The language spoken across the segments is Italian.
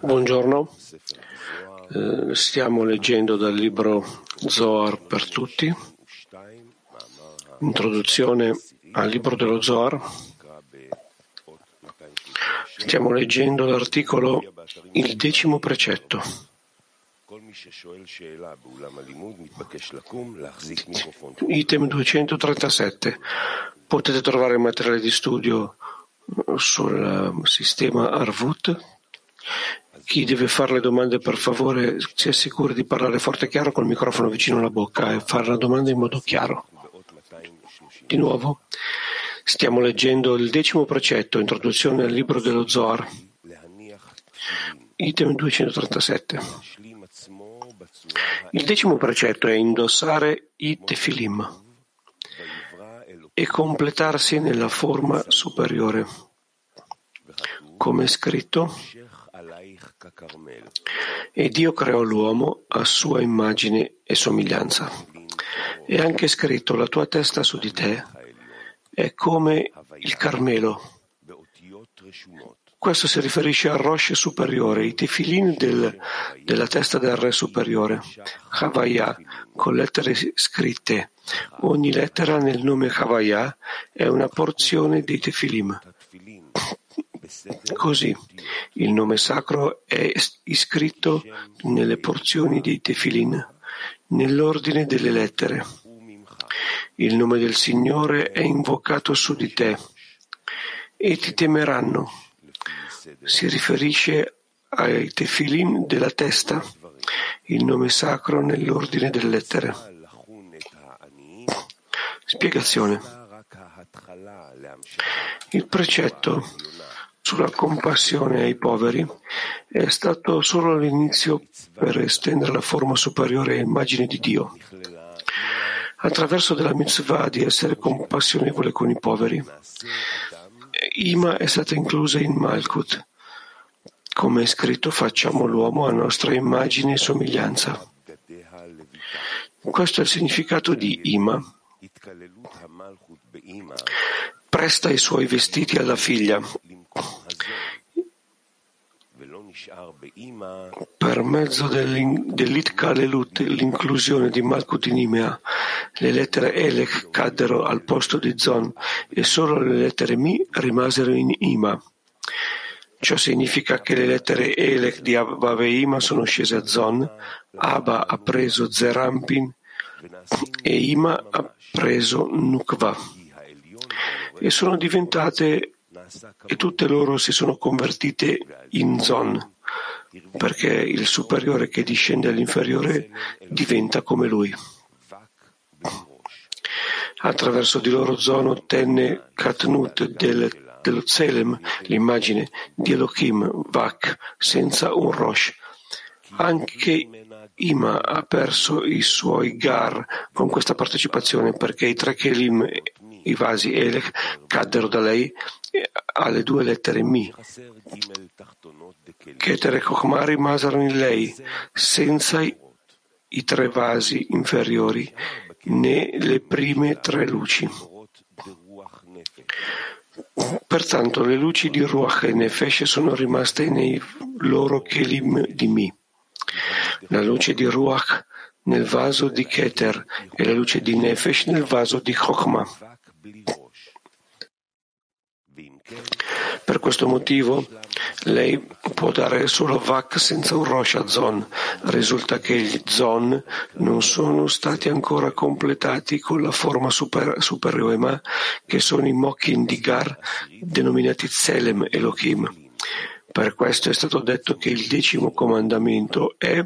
Buongiorno, stiamo leggendo dal libro Zohar per tutti, introduzione al libro dello Zohar. Stiamo leggendo l'articolo Il decimo precetto. Item 237. Potete trovare il materiale di studio sul eh, sistema Arvut. Chi deve fare le domande, per favore, si assicuri di parlare forte e chiaro col microfono vicino alla bocca e fare la domanda in modo chiaro. Di nuovo, stiamo leggendo il decimo precetto, introduzione al libro dello Zohar, item 237. Il decimo precetto è indossare i tefilim e completarsi nella forma superiore. Come è scritto, e Dio creò l'uomo a sua immagine e somiglianza. È anche scritto, la tua testa su di te è come il Carmelo. Questo si riferisce al Rosh superiore, i tefilin del, della testa del re superiore, Havaya, con lettere scritte. Ogni lettera nel nome Havaya è una porzione dei tefilim. Così, il nome sacro è iscritto nelle porzioni dei tefilin, nell'ordine delle lettere. Il nome del Signore è invocato su di te e ti temeranno. Si riferisce ai tefilin della testa, il nome sacro nell'ordine delle lettere. Spiegazione. Il precetto sulla compassione ai poveri è stato solo l'inizio per estendere la forma superiore a immagine di Dio. Attraverso della mitzvah di essere compassionevole con i poveri, Ima è stata inclusa in Malkut. Come è scritto, facciamo l'uomo a nostra immagine e somiglianza. Questo è il significato di Ima. Presta i suoi vestiti alla figlia per mezzo dell'Itkalelut, l'inclusione di Malkut in Imea, le lettere Elech caddero al posto di Zon e solo le lettere Mi rimasero in Ima. Ciò significa che le lettere Elech di Abba e Ima sono scese a Zon, Abba ha preso Zerampin e Ima ha preso Nukva e sono diventate e tutte loro si sono convertite in Zon, perché il superiore che discende all'inferiore diventa come lui. Attraverso di loro Zon ottenne Katnut del, dello Zelem, l'immagine di Elohim, Vak, senza un Rosh. Anche Ima ha perso i suoi Gar con questa partecipazione perché i tre Kelim i vasi Elech caddero da lei alle due lettere Mi. Keter e Chokhmah rimasero in lei, senza i, i tre vasi inferiori né le prime tre luci. Pertanto le luci di Ruach e Nefesh sono rimaste nei loro Kelim di Mi. La luce di Ruach nel vaso di Keter e la luce di Nefesh nel vaso di Chokhmah. Per questo motivo lei può dare solo Vak senza un Rosh Zon. Risulta che gli Zon non sono stati ancora completati con la forma super, superiore, ma che sono i Mokin di Gar, denominati Tselem Elohim. Per questo è stato detto che il decimo comandamento è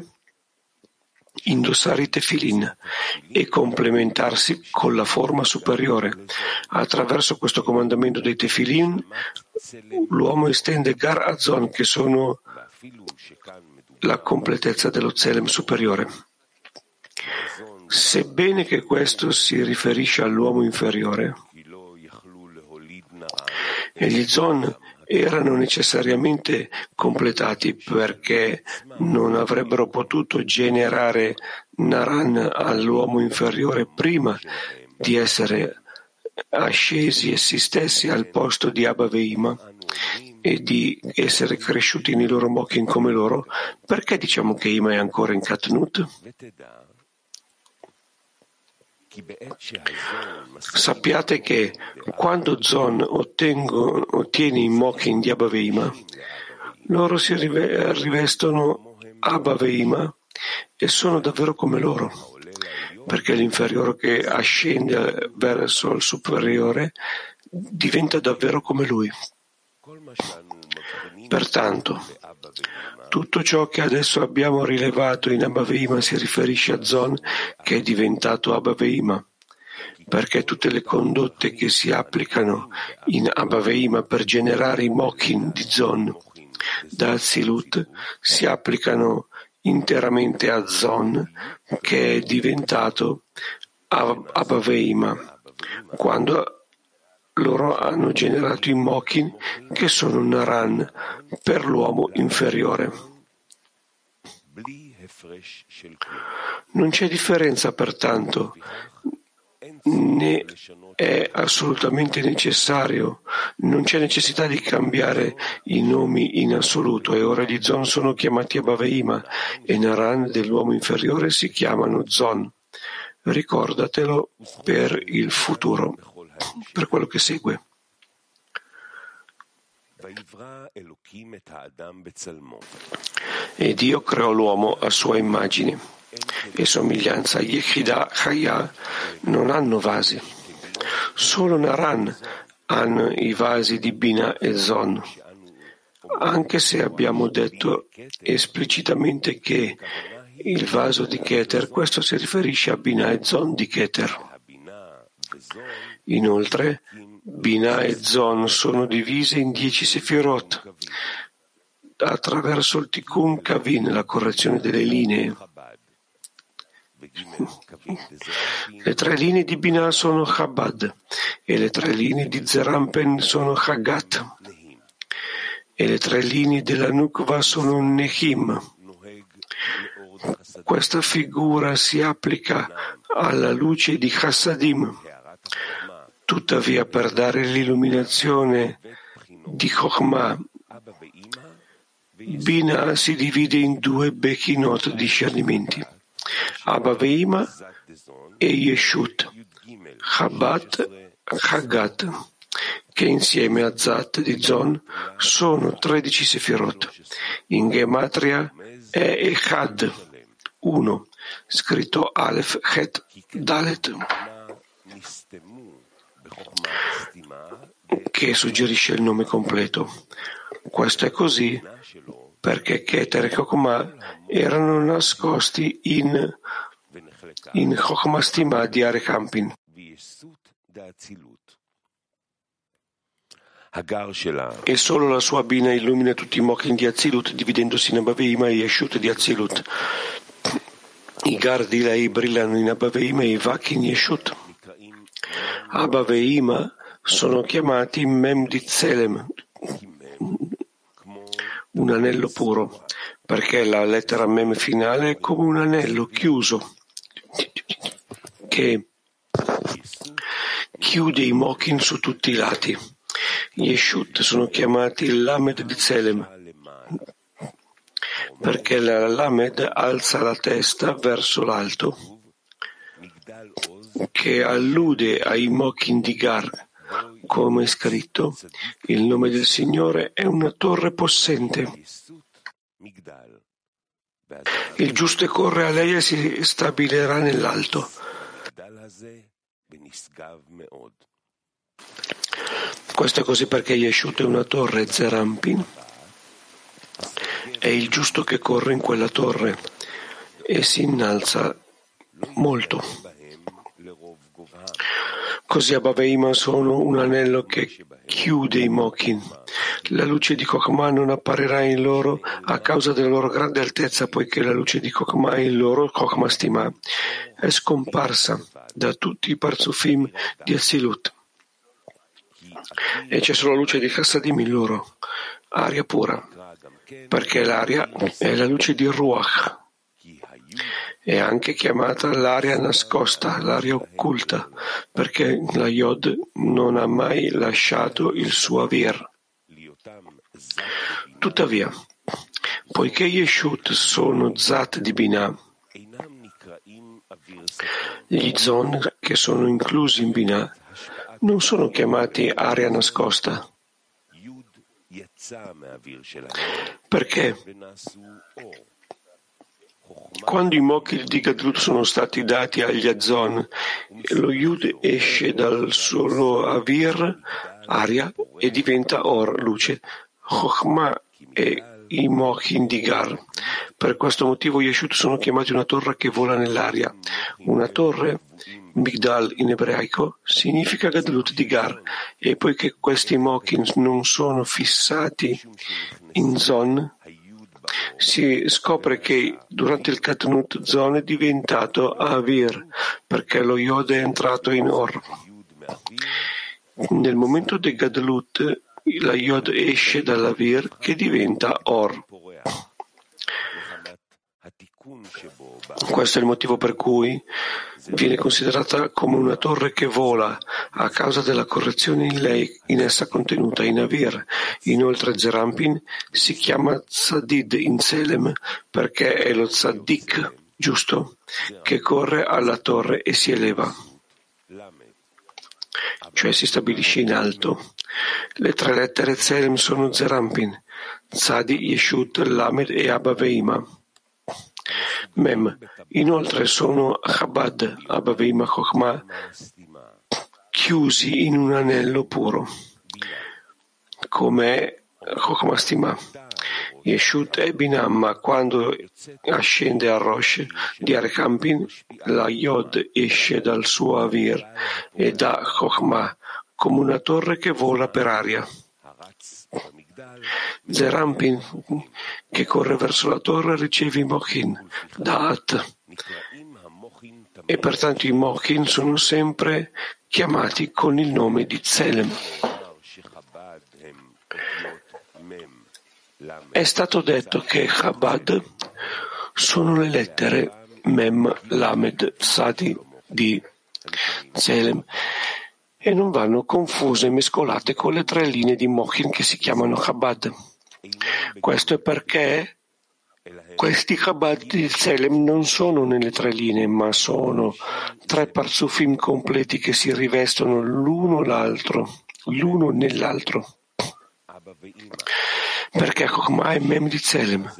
indossare i tefilin e complementarsi con la forma superiore. Attraverso questo comandamento dei tefilin, l'uomo estende Gar Azon, che sono la completezza dello Zelem superiore. Sebbene che questo si riferisce all'uomo inferiore, e gli Zon erano necessariamente completati perché non avrebbero potuto generare Naran all'uomo inferiore prima di essere ascesi essi stessi al posto di Abba Veima e di essere cresciuti nei loro mokin come loro, perché diciamo che Ima è ancora in Katnut? Sappiate che quando Zon ottengo, ottiene i mokin di Abaveima, loro si rivestono Abaveima e sono davvero come loro, perché l'inferiore che ascende verso il superiore diventa davvero come lui. Pertanto, tutto ciò che adesso abbiamo rilevato in Abbaveima si riferisce a Zon che è diventato Abbaveima, perché tutte le condotte che si applicano in Abbaveima per generare i Mokin di Zon da Azilut si applicano interamente a Zon che è diventato Abbaveima, quando loro hanno generato i Mokin che sono Naran per l'uomo inferiore. Non c'è differenza pertanto, né è assolutamente necessario, non c'è necessità di cambiare i nomi in assoluto e ora gli Zon sono chiamati Abaveima e Naran dell'uomo inferiore si chiamano Zon. Ricordatelo per il futuro per quello che segue. E Dio creò l'uomo a sua immagine e somiglianza. Yechida Chaya non hanno vasi, solo Naran hanno i vasi di Bina e Zon. Anche se abbiamo detto esplicitamente che il vaso di Keter, questo si riferisce a Bina e Zon di Keter. Inoltre, Binah e Zon sono divise in dieci sefirot attraverso il Tikkun Kavin, la correzione delle linee. Le tre linee di Binah sono Chabad e le tre linee di Zerampen sono Hagat e le tre linee della Nukva sono Nehim. Questa figura si applica alla luce di Chassadim Tuttavia, per dare l'illuminazione di Chokhmah, Bina si divide in due Bechinot discernimenti, Abba Veima e Yeshut, Chabad Chagat, che insieme a Zat di Zon sono 13 Sefirot. In Gematria è Echad, 1, scritto Aleph Het Dalet che suggerisce il nome completo. Questo è così perché Keter e Chokmah erano nascosti in, in Chokmah Stima di Arekampin. E solo la sua bina illumina tutti i Mokin di Azilut, dividendosi in Abaveima e Yeshut di Azilut. I Gar di lei brillano in Abaveima e i Vak in Yeshut. Abba e Ima sono chiamati Mem di Zelem, un anello puro, perché la lettera Mem finale è come un anello chiuso che chiude i Mokin su tutti i lati. Gli Yeshut sono chiamati Lamed di Zelem, perché la Lamed alza la testa verso l'alto che allude ai Mokin di Gar, come è scritto, il nome del Signore è una torre possente. Il giusto corre a lei e si stabilirà nell'alto. Questo è così perché Yeshut è una torre Zerampin. È il giusto che corre in quella torre e si innalza molto. Così Abba sono un anello che chiude i Mokin. La luce di Kokma non apparirà in loro a causa della loro grande altezza, poiché la luce di Kokma in loro, Kokma Stima, è scomparsa da tutti i parzufim di Asilut. E c'è solo luce di Chassadim in loro, aria pura, perché l'aria è la luce di Ruach È anche chiamata l'area nascosta, l'area occulta, perché la Yod non ha mai lasciato il suo avir. Tuttavia, poiché Yeshut sono Zat di Binah, gli Zon che sono inclusi in Binah non sono chiamati area nascosta. Perché quando i mochi di Gadlut sono stati dati agli Azon, lo Yud esce dal suo Avir, aria, e diventa Or, luce. Chokhmah e i Mochin di Gar. Per questo motivo Yeshut sono chiamati una torre che vola nell'aria. Una torre, Migdal in ebraico, significa Gadlut di Gar, e poiché questi Mochin non sono fissati in Zon, si scopre che durante il Katnut Zon è diventato Avir, perché lo Yod è entrato in Or. Nel momento del Gadlut la Yod esce dall'Avir che diventa Or. Questo è il motivo per cui viene considerata come una torre che vola a causa della correzione in lei in essa contenuta in Avir. Inoltre Zerampin si chiama Tzadid in Selem perché è lo Tzaddik giusto che corre alla torre e si eleva, cioè si stabilisce in alto. Le tre lettere Tselem sono Zerampin, Tzadi, Yeshut, Lamed e Abba Veima. Mem. Inoltre sono Chabad, Abba Veima Chokhmah, chiusi in un anello puro, come Chokhmah Stima. Yeshut e Binam, ma quando ascende a Rosh di Arekampin, la Yod esce dal suo Avir e da Chokhmah come una torre che vola per aria. Zerampin, che corre verso la torre, riceve Mochin, Da'at, e pertanto i Mochin sono sempre chiamati con il nome di Tselem. È stato detto che Chabad sono le lettere Mem, Lamed, Sadi di Tselem e non vanno confuse e mescolate con le tre linee di Mochin che si chiamano Chabad. Questo è perché questi Chabad di Selem non sono nelle tre linee, ma sono tre parzufim completi che si rivestono l'uno l'altro, l'uno nell'altro. Perché Chokmah è Mem di Selem.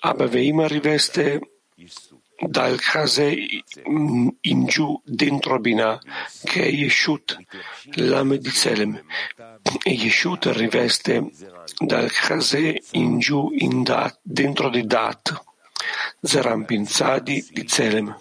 Abba Veima riveste dal Chase in giù dentro a Binah, che è Yeshut, l'ame di Selem, e Yeshut riveste dal Chase in giù in dat, dentro di Dat, Zerampin Tzadi di Selem.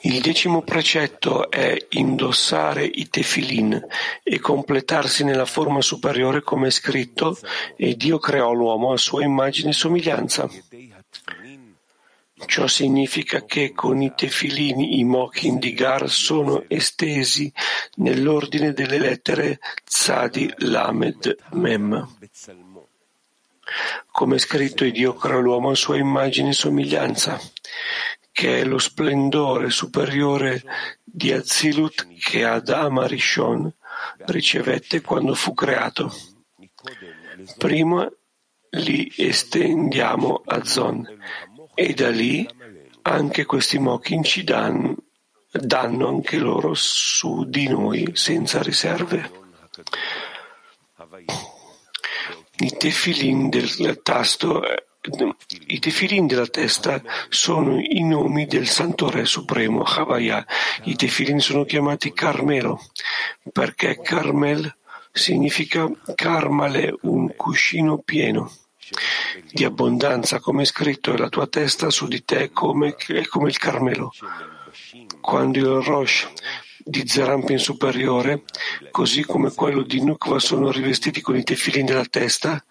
Il decimo precetto è indossare i tefilin e completarsi nella forma superiore come è scritto e Dio creò l'uomo a sua immagine e somiglianza. Ciò significa che con i tefilin i mochin di Gar sono estesi nell'ordine delle lettere Tzadi, Lamed, Mem. Come è scritto, Dio creò l'uomo a sua immagine e somiglianza che è lo splendore superiore di Azilut che Adam Arishon ricevette quando fu creato. Prima li estendiamo a Zon e da lì anche questi Mochin ci danno, danno anche loro su di noi senza riserve. I tefilin del tasto i tefilin della testa sono i nomi del Santo Re Supremo, Havaya. I tefilin sono chiamati Carmelo, perché Carmel significa Carmale, un cuscino pieno di abbondanza, come è scritto, e la tua testa su di te è come, è come il Carmelo. Quando il Rosh di Zerampin superiore, così come quello di Nukva, sono rivestiti con i tefilin della testa,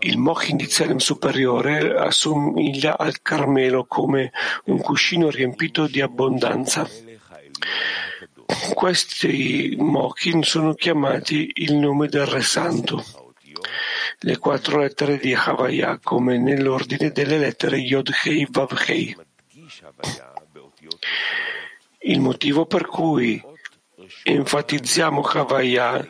il Mochin superiore assomiglia al Carmelo come un cuscino riempito di abbondanza. Questi Mochin sono chiamati il nome del Re Santo. le quattro lettere di Havaya come nell'ordine delle lettere Yod Hei Vav Hei. Il motivo per cui enfatizziamo Havaya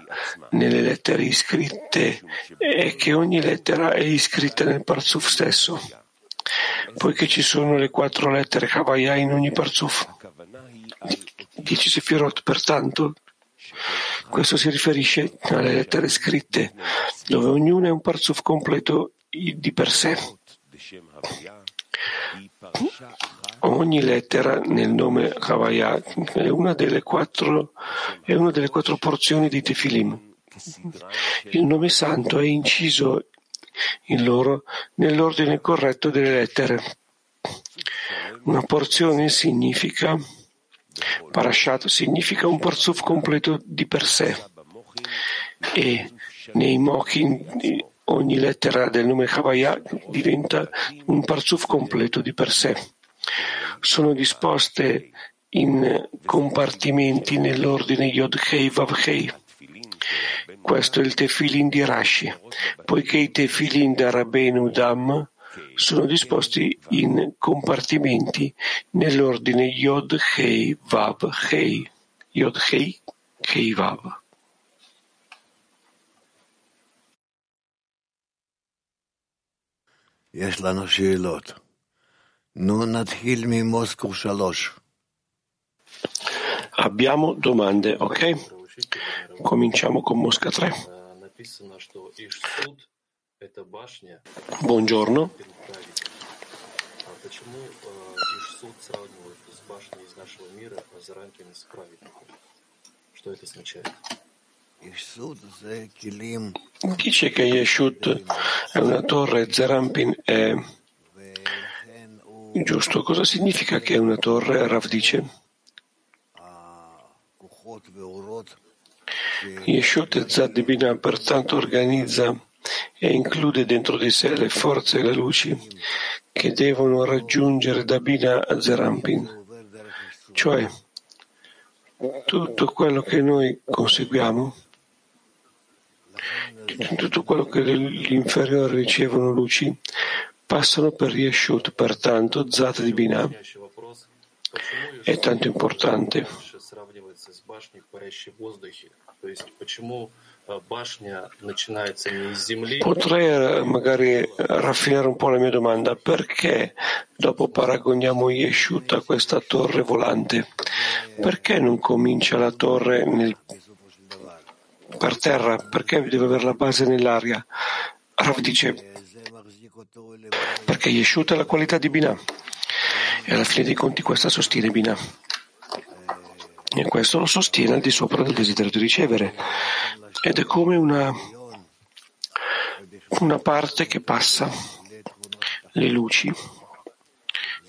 nelle lettere iscritte è che ogni lettera è iscritta nel Parzuf stesso, poiché ci sono le quattro lettere Havaya in ogni Parzuf. Dieci Sefirot, pertanto, questo si riferisce alle lettere scritte, dove ognuna è un parzuf completo di per sé. Ogni lettera nel nome Havaya è una delle quattro, è una delle quattro porzioni di Tefilim. Il nome santo è inciso in loro nell'ordine corretto delle lettere. Una porzione significa Parashat significa un parzuf completo di per sé e nei mochi ogni lettera del nome Havaya diventa un parzuf completo di per sé Sono disposte in compartimenti nell'ordine Yod Hei Vav Hei. Questo è il tefilin di Rashi, poiché i tefilin da Rabbeinu Dam sono disposti in compartimenti nell'ordine Yod Hei Vav Hei. Yod Hei Hei Vav. יש לנו שאלות. Abbiamo domande, ok? Cominciamo con Mosca 3. Buongiorno. Dice che Yeshut è una torre, Zerampin è giusto. Cosa significa che è una torre? Rav dice. Yeshut e Zad Bina pertanto organizza e include dentro di sé le forze e le luci che devono raggiungere da Bina a Zerampin, cioè tutto quello che noi conseguiamo, tutto quello che gli inferiori ricevono luci, passano per Yeshut, pertanto Zat di Bina è tanto importante. Potrei magari raffinare un po' la mia domanda. Perché dopo paragoniamo Yeshut a questa torre volante? Perché non comincia la torre nel... per terra? Perché deve avere la base nell'aria? Rav dice perché Yeshut è la qualità di Binah e alla fine dei conti questa sostiene Binah. E questo lo sostiene al di sopra del desiderio di ricevere. Ed è come una, una parte che passa le luci,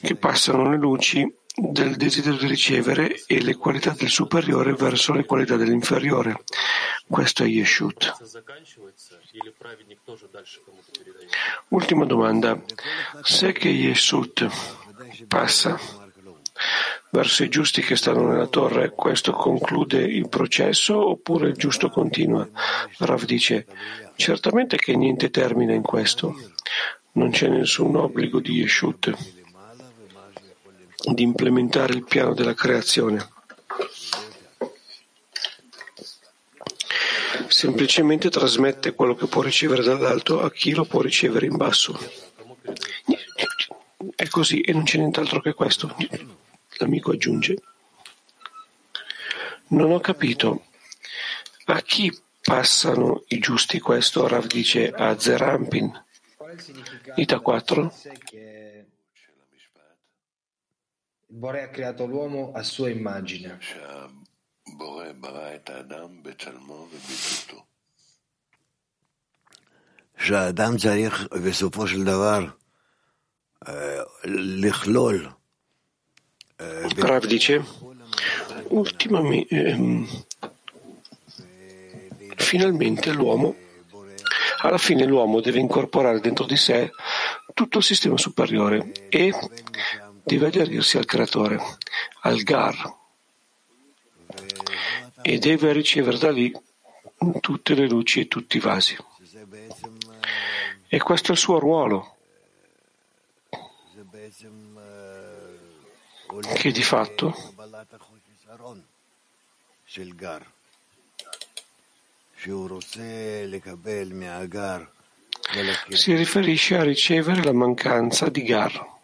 che passano le luci del desiderio di ricevere e le qualità del superiore verso le qualità dell'inferiore. Questo è Yeshut. Ultima domanda. Se che Yeshut passa verso i giusti che stanno nella torre, questo conclude il processo oppure il giusto continua? Rav dice, certamente che niente termina in questo. Non c'è nessun obbligo di Yeshut di implementare il piano della creazione. Semplicemente trasmette quello che può ricevere dall'alto a chi lo può ricevere in basso. È così e non c'è nient'altro che questo. L'amico aggiunge. Non ho capito. A chi passano i giusti questo? Rav dice a Zerampin. Ita 4. Bore ha creato l'uomo a sua immagine. שהאדם צריך בסופו של דבר לכלול Rav dice, ultimamente, ehm, finalmente l'uomo, alla fine l'uomo deve incorporare dentro di sé tutto il sistema superiore e deve aderirsi al creatore, al Gar, e deve ricevere da lì tutte le luci e tutti i vasi. E questo è il suo ruolo, che di fatto si riferisce a ricevere la mancanza di Gar,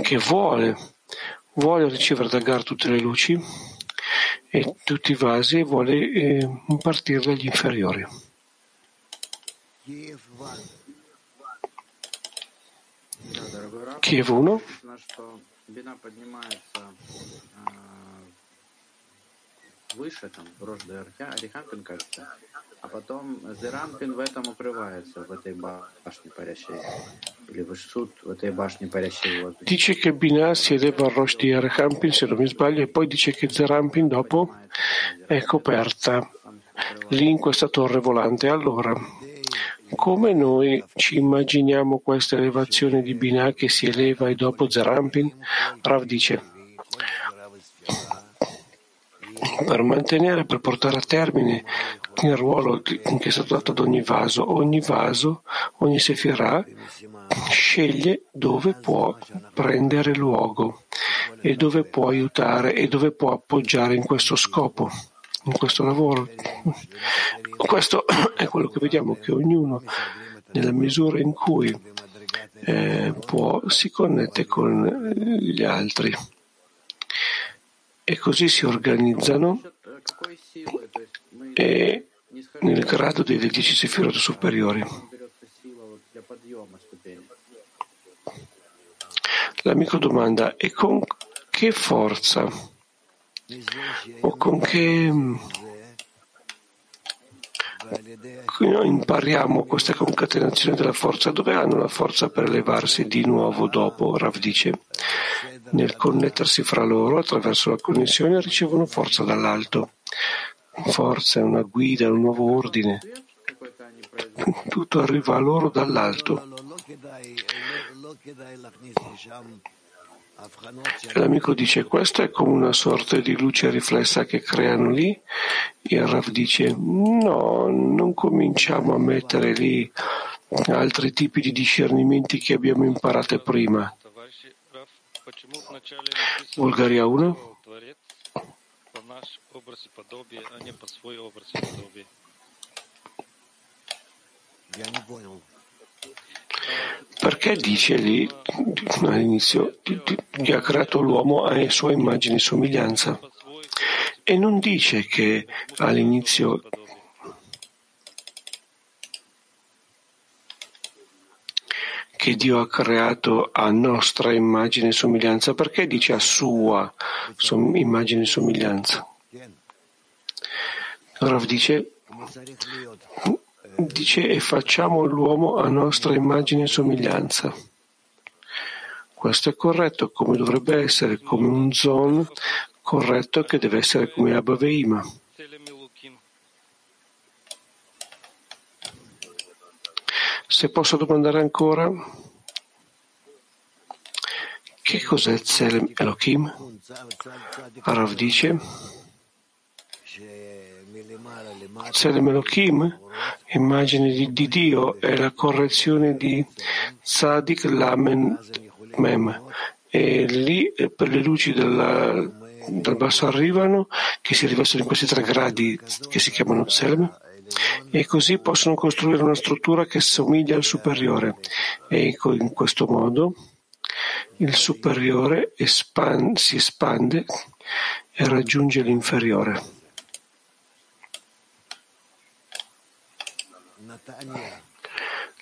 che vuole, vuole ricevere da Gar tutte le luci e tutti i vasi e vuole eh, impartirle agli inferiori. Kiev 1 выше, там, рожь до Арихампин, кажется, а потом Зерампин в этом укрывается, в этой башне парящей, или Вышсуд в этой башне парящей. Вот. Dice che Binah si eleva al Rosh di Arhampin, se non mi sbaglio, e poi dice che Zerampin dopo è coperta lì in questa torre volante. Allora, come noi ci immaginiamo questa elevazione di Binah che si eleva e dopo Zerampin? Rav dice per mantenere, per portare a termine il ruolo che è stato dato ad ogni vaso. Ogni vaso, ogni sefirah sceglie dove può prendere luogo e dove può aiutare e dove può appoggiare in questo scopo, in questo lavoro. Questo è quello che vediamo che ognuno, nella misura in cui eh, può, si connette con gli altri e così si organizzano e nel grado dei dieci sefirot superiori. L'amico domanda, e con che forza o con che noi impariamo questa concatenazione della forza? Dove hanno la forza per elevarsi di nuovo dopo? Rav dice nel connettersi fra loro attraverso la connessione ricevono forza dall'alto. Forza una guida, un nuovo ordine. Tutto arriva a loro dall'alto. L'amico dice, questa è come una sorta di luce riflessa che creano lì. E il Rav dice, no, non cominciamo a mettere lì altri tipi di discernimenti che abbiamo imparato prima. Bulgaria 1. Perché dice lì all'inizio che ha creato l'uomo a sua immagine e somiglianza? E non dice che all'inizio che Dio ha creato a nostra immagine e somiglianza. Perché dice a sua immagine e somiglianza? Rav dice, dice e facciamo l'uomo a nostra immagine e somiglianza. Questo è corretto come dovrebbe essere, come un zon corretto che deve essere come Abba Veima. Se posso domandare ancora, che cos'è Tselem Elohim? Arav dice, Tselem Elohim, immagine di, di, Dio, è la correzione di Tzadik Lamen Mem. E lì eh, per le luci della, dal basso arrivano, che si rivestono in questi tre gradi che si chiamano Tselem e così possono costruire una struttura che somiglia al superiore e in questo modo il superiore espand- si espande e raggiunge l'inferiore.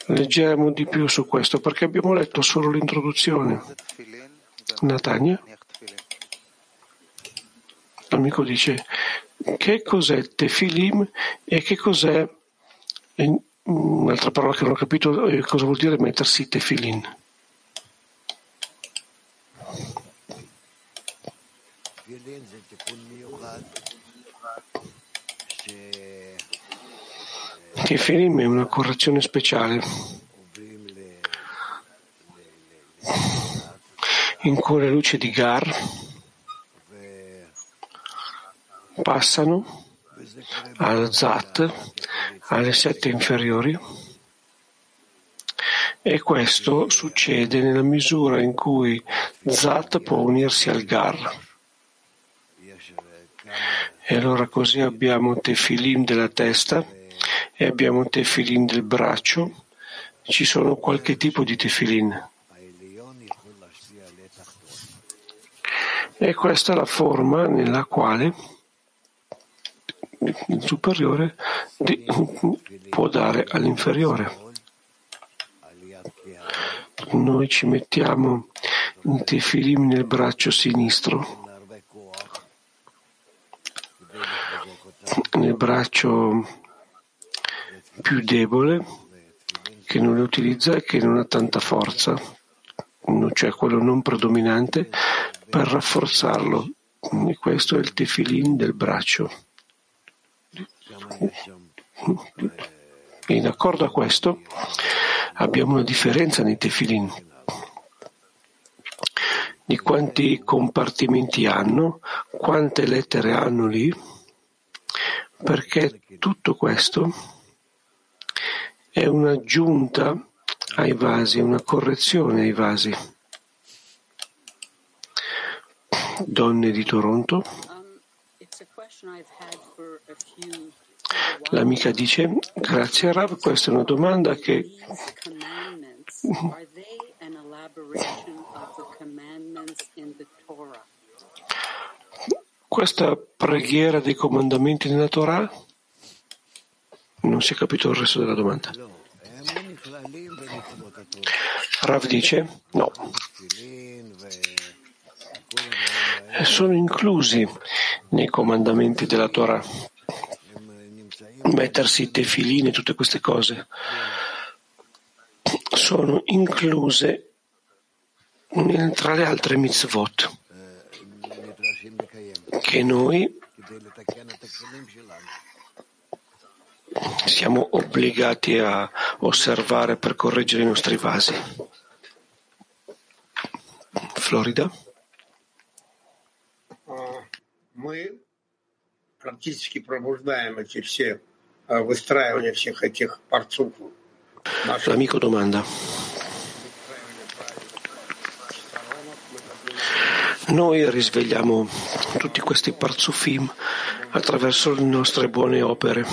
Leggiamo di più su questo perché abbiamo letto solo l'introduzione. Natania? L'amico dice che cos'è tefilim e che cos'è, un'altra parola che non ho capito, eh, cosa vuol dire mettersi tefilin. Tefilim è una correzione speciale in cui le luci di Gar passano al Zat alle sette inferiori e questo succede nella misura in cui Zat può unirsi al Gar. E allora così abbiamo Tefilim della testa e abbiamo Tefilim del braccio. Ci sono qualche tipo di Tefilin. E questa è la forma nella quale il superiore può dare all'inferiore. Noi ci mettiamo un tefilim nel braccio sinistro, nel braccio più debole, che non le utilizza e che non ha tanta forza, cioè quello non predominante, per rafforzarlo. E questo è il tefilin del braccio. In accordo a questo abbiamo una differenza nei tefilin di quanti compartimenti hanno, quante lettere hanno lì, perché tutto questo è un'aggiunta ai vasi, una correzione ai vasi. Donne di Toronto. L'amica dice, grazie Rav, questa è una domanda che questa preghiera dei comandamenti nella Torah? Non si è capito il resto della domanda. Rav dice no. Sono inclusi nei comandamenti della Torah mettersi tefiline e tutte queste cose sono incluse tra le altre mitzvot che noi siamo obbligati a osservare per correggere i nostri vasi. Florida? Мы практически пробуждаем эти все выстраивания всех этих парцуфов. L'amico domanda. Noi risvegliamo tutti questi parzufim attraverso le nostre buone opere,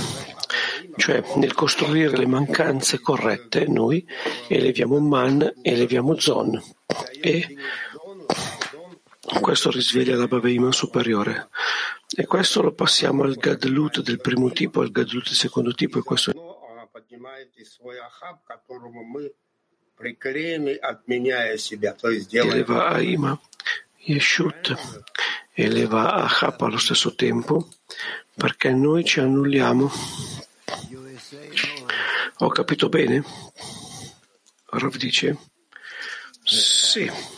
cioè nel costruire le mancanze corrette noi eleviamo man, eleviamo zon e questo risveglia la Baveima superiore. E questo lo passiamo al Gadlut del primo tipo, al Gadlut del secondo tipo, e questo eleva Aima, Yeshut, eleva Ahab allo stesso tempo, perché noi ci annulliamo. Ho capito bene? Rav dice, sì.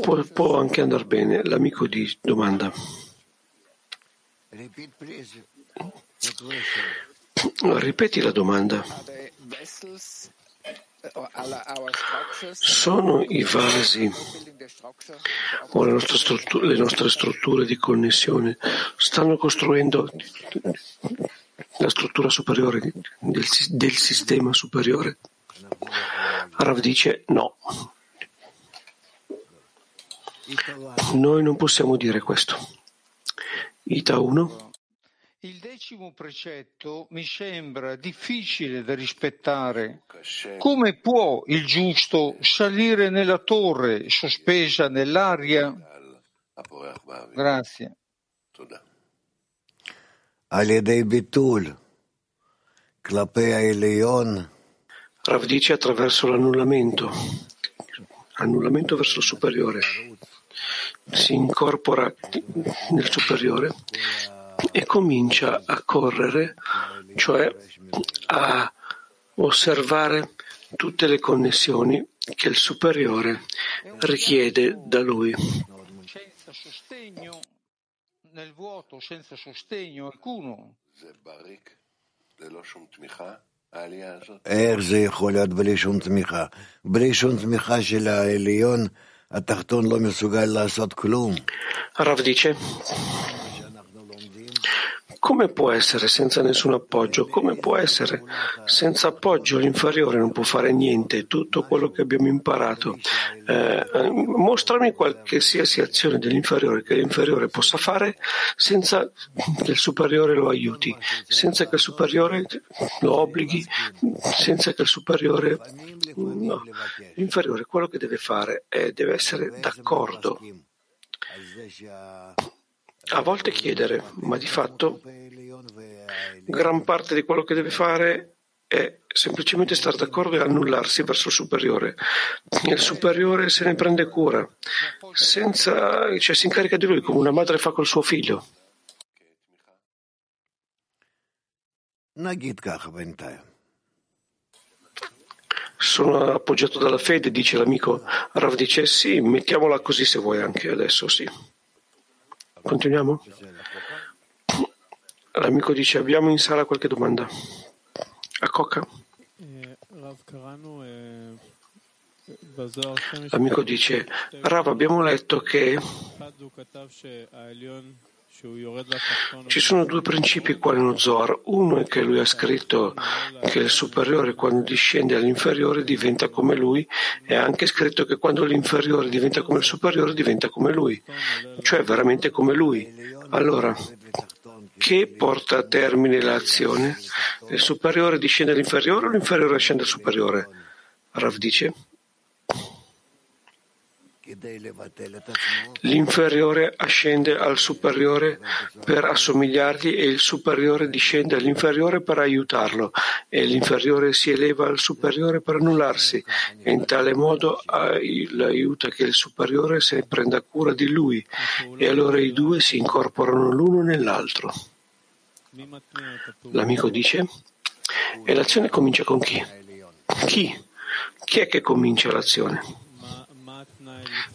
Può, può anche andare bene. L'amico di domanda. Ripeti la domanda. Sono i vasi o le nostre, strutture, le nostre strutture di connessione stanno costruendo la struttura superiore del, del sistema superiore? Rav dice no. Noi non possiamo dire questo. Ita 1. Il decimo precetto mi sembra difficile da rispettare. Come può il giusto salire nella torre sospesa nell'aria? Grazie. על ידי ביטול כלפי העליון Rav dice attraverso l'annullamento, annullamento verso il superiore. Si incorpora nel superiore e comincia a correre, cioè a osservare tutte le connessioni che il superiore richiede da lui. Senza sostegno, nel vuoto, senza sostegno alcuno. איך זה יכול להיות בלי שום תמיכה? בלי שום תמיכה של העליון, התחתון לא מסוגל לעשות כלום. Rav dice, Come può essere senza nessun appoggio? Come può essere senza appoggio? L'inferiore non può fare niente, tutto quello che abbiamo imparato. Eh, mostrami qualsiasi azione dell'inferiore che l'inferiore possa fare senza che il superiore lo aiuti, senza che il superiore lo obblighi, senza che il superiore... No, l'inferiore quello che deve fare è deve essere d'accordo a volte chiedere, ma di fatto gran parte di quello che deve fare è semplicemente stare d'accordo e annullarsi verso il superiore. Il superiore se ne prende cura, senza, cioè si incarica di lui come una madre fa col suo figlio. Sono appoggiato dalla fede, dice l'amico Rav dice sì, mettiamola così se vuoi anche adesso, sì. Continuiamo? L'amico dice abbiamo in sala qualche domanda. A Coca? L'amico dice Rav abbiamo letto che ci sono due principi qua nello Zohar. Uno è che lui ha scritto che il superiore quando discende all'inferiore diventa come lui e ha anche scritto che quando l'inferiore diventa come il superiore diventa come lui, cioè veramente come lui. Allora, che porta a termine l'azione? Il superiore discende all'inferiore o l'inferiore scende al superiore? Rav dice L'inferiore ascende al superiore per assomigliargli e il superiore discende all'inferiore per aiutarlo e l'inferiore si eleva al superiore per annullarsi e in tale modo aiuta che il superiore se ne prenda cura di lui e allora i due si incorporano l'uno nell'altro. L'amico dice e l'azione comincia con chi? Chi? Chi è che comincia l'azione?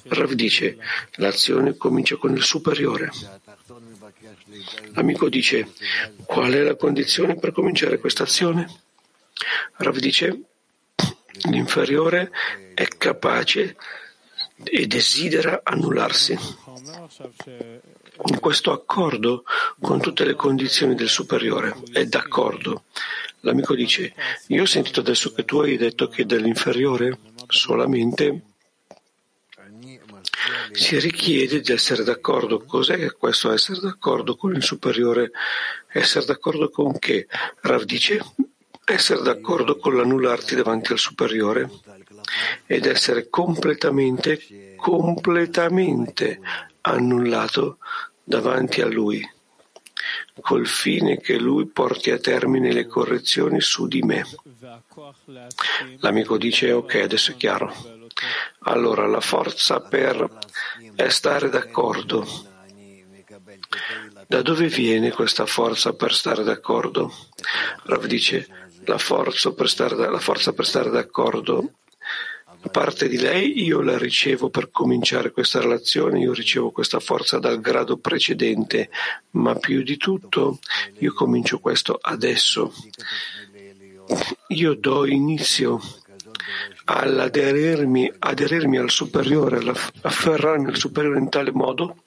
Rav dice, l'azione comincia con il superiore. L'amico dice, qual è la condizione per cominciare questa azione? Rav dice, l'inferiore è capace e desidera annullarsi. In questo accordo con tutte le condizioni del superiore, è d'accordo. L'amico dice, io ho sentito adesso che tu hai detto che dell'inferiore solamente si richiede di essere d'accordo. Cos'è questo essere d'accordo con il superiore? Essere d'accordo con che? Rav dice essere d'accordo con l'annullarti davanti al superiore ed essere completamente, completamente annullato davanti a lui, col fine che lui porti a termine le correzioni su di me. L'amico dice ok, adesso è chiaro. Allora la forza per stare d'accordo. Da dove viene questa forza per stare d'accordo? Rav dice la forza per stare, la forza per stare d'accordo da parte di lei io la ricevo per cominciare questa relazione, io ricevo questa forza dal grado precedente, ma più di tutto io comincio questo adesso. Io do inizio all'aderirmi aderirmi al superiore, afferrarmi al superiore in tale modo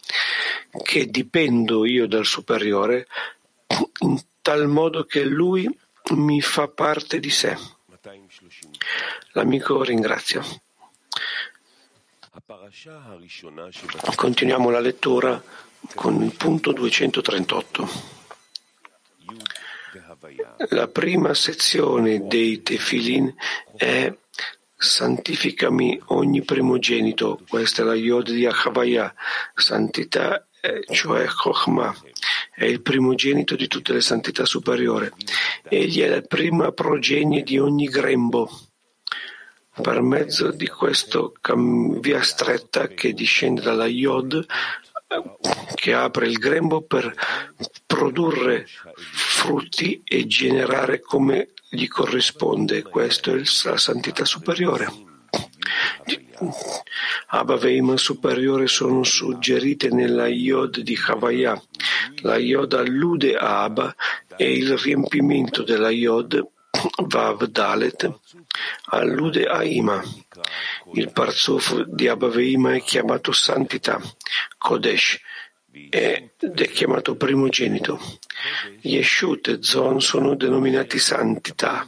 che dipendo io dal superiore, in tal modo che lui mi fa parte di sé. L'amico ringrazia. Continuiamo la lettura con il punto 238. La prima sezione dei Tefilin è santificami ogni primogenito. Questa è la Yod di Achavaya, santità, cioè Chokhmah. È il primogenito di tutte le santità superiori. Egli è la prima progenie di ogni grembo. Per mezzo di questa via stretta che discende dalla Yod, che apre il grembo per produrre frutti e generare come gli corrisponde. Questo è la santità superiore. Abba superiore sono suggerite nella Yod di Havaya. La Yod allude a Abba e il riempimento della Yod Vav Dalet allude a Ima. Il parzuf di Abba è chiamato santità, Kodesh, ed è chiamato primogenito. Yeshut e Zon sono denominati santità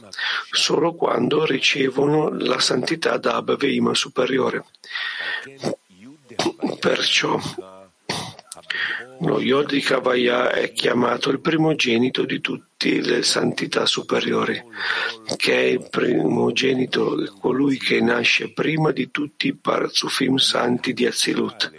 solo quando ricevono la santità da Abaveima superiore. Perciò lo Yod di Kavaya è chiamato il primogenito di tutte le santità superiori, che è il primogenito, colui che nasce prima di tutti i parzufim santi di Azilut,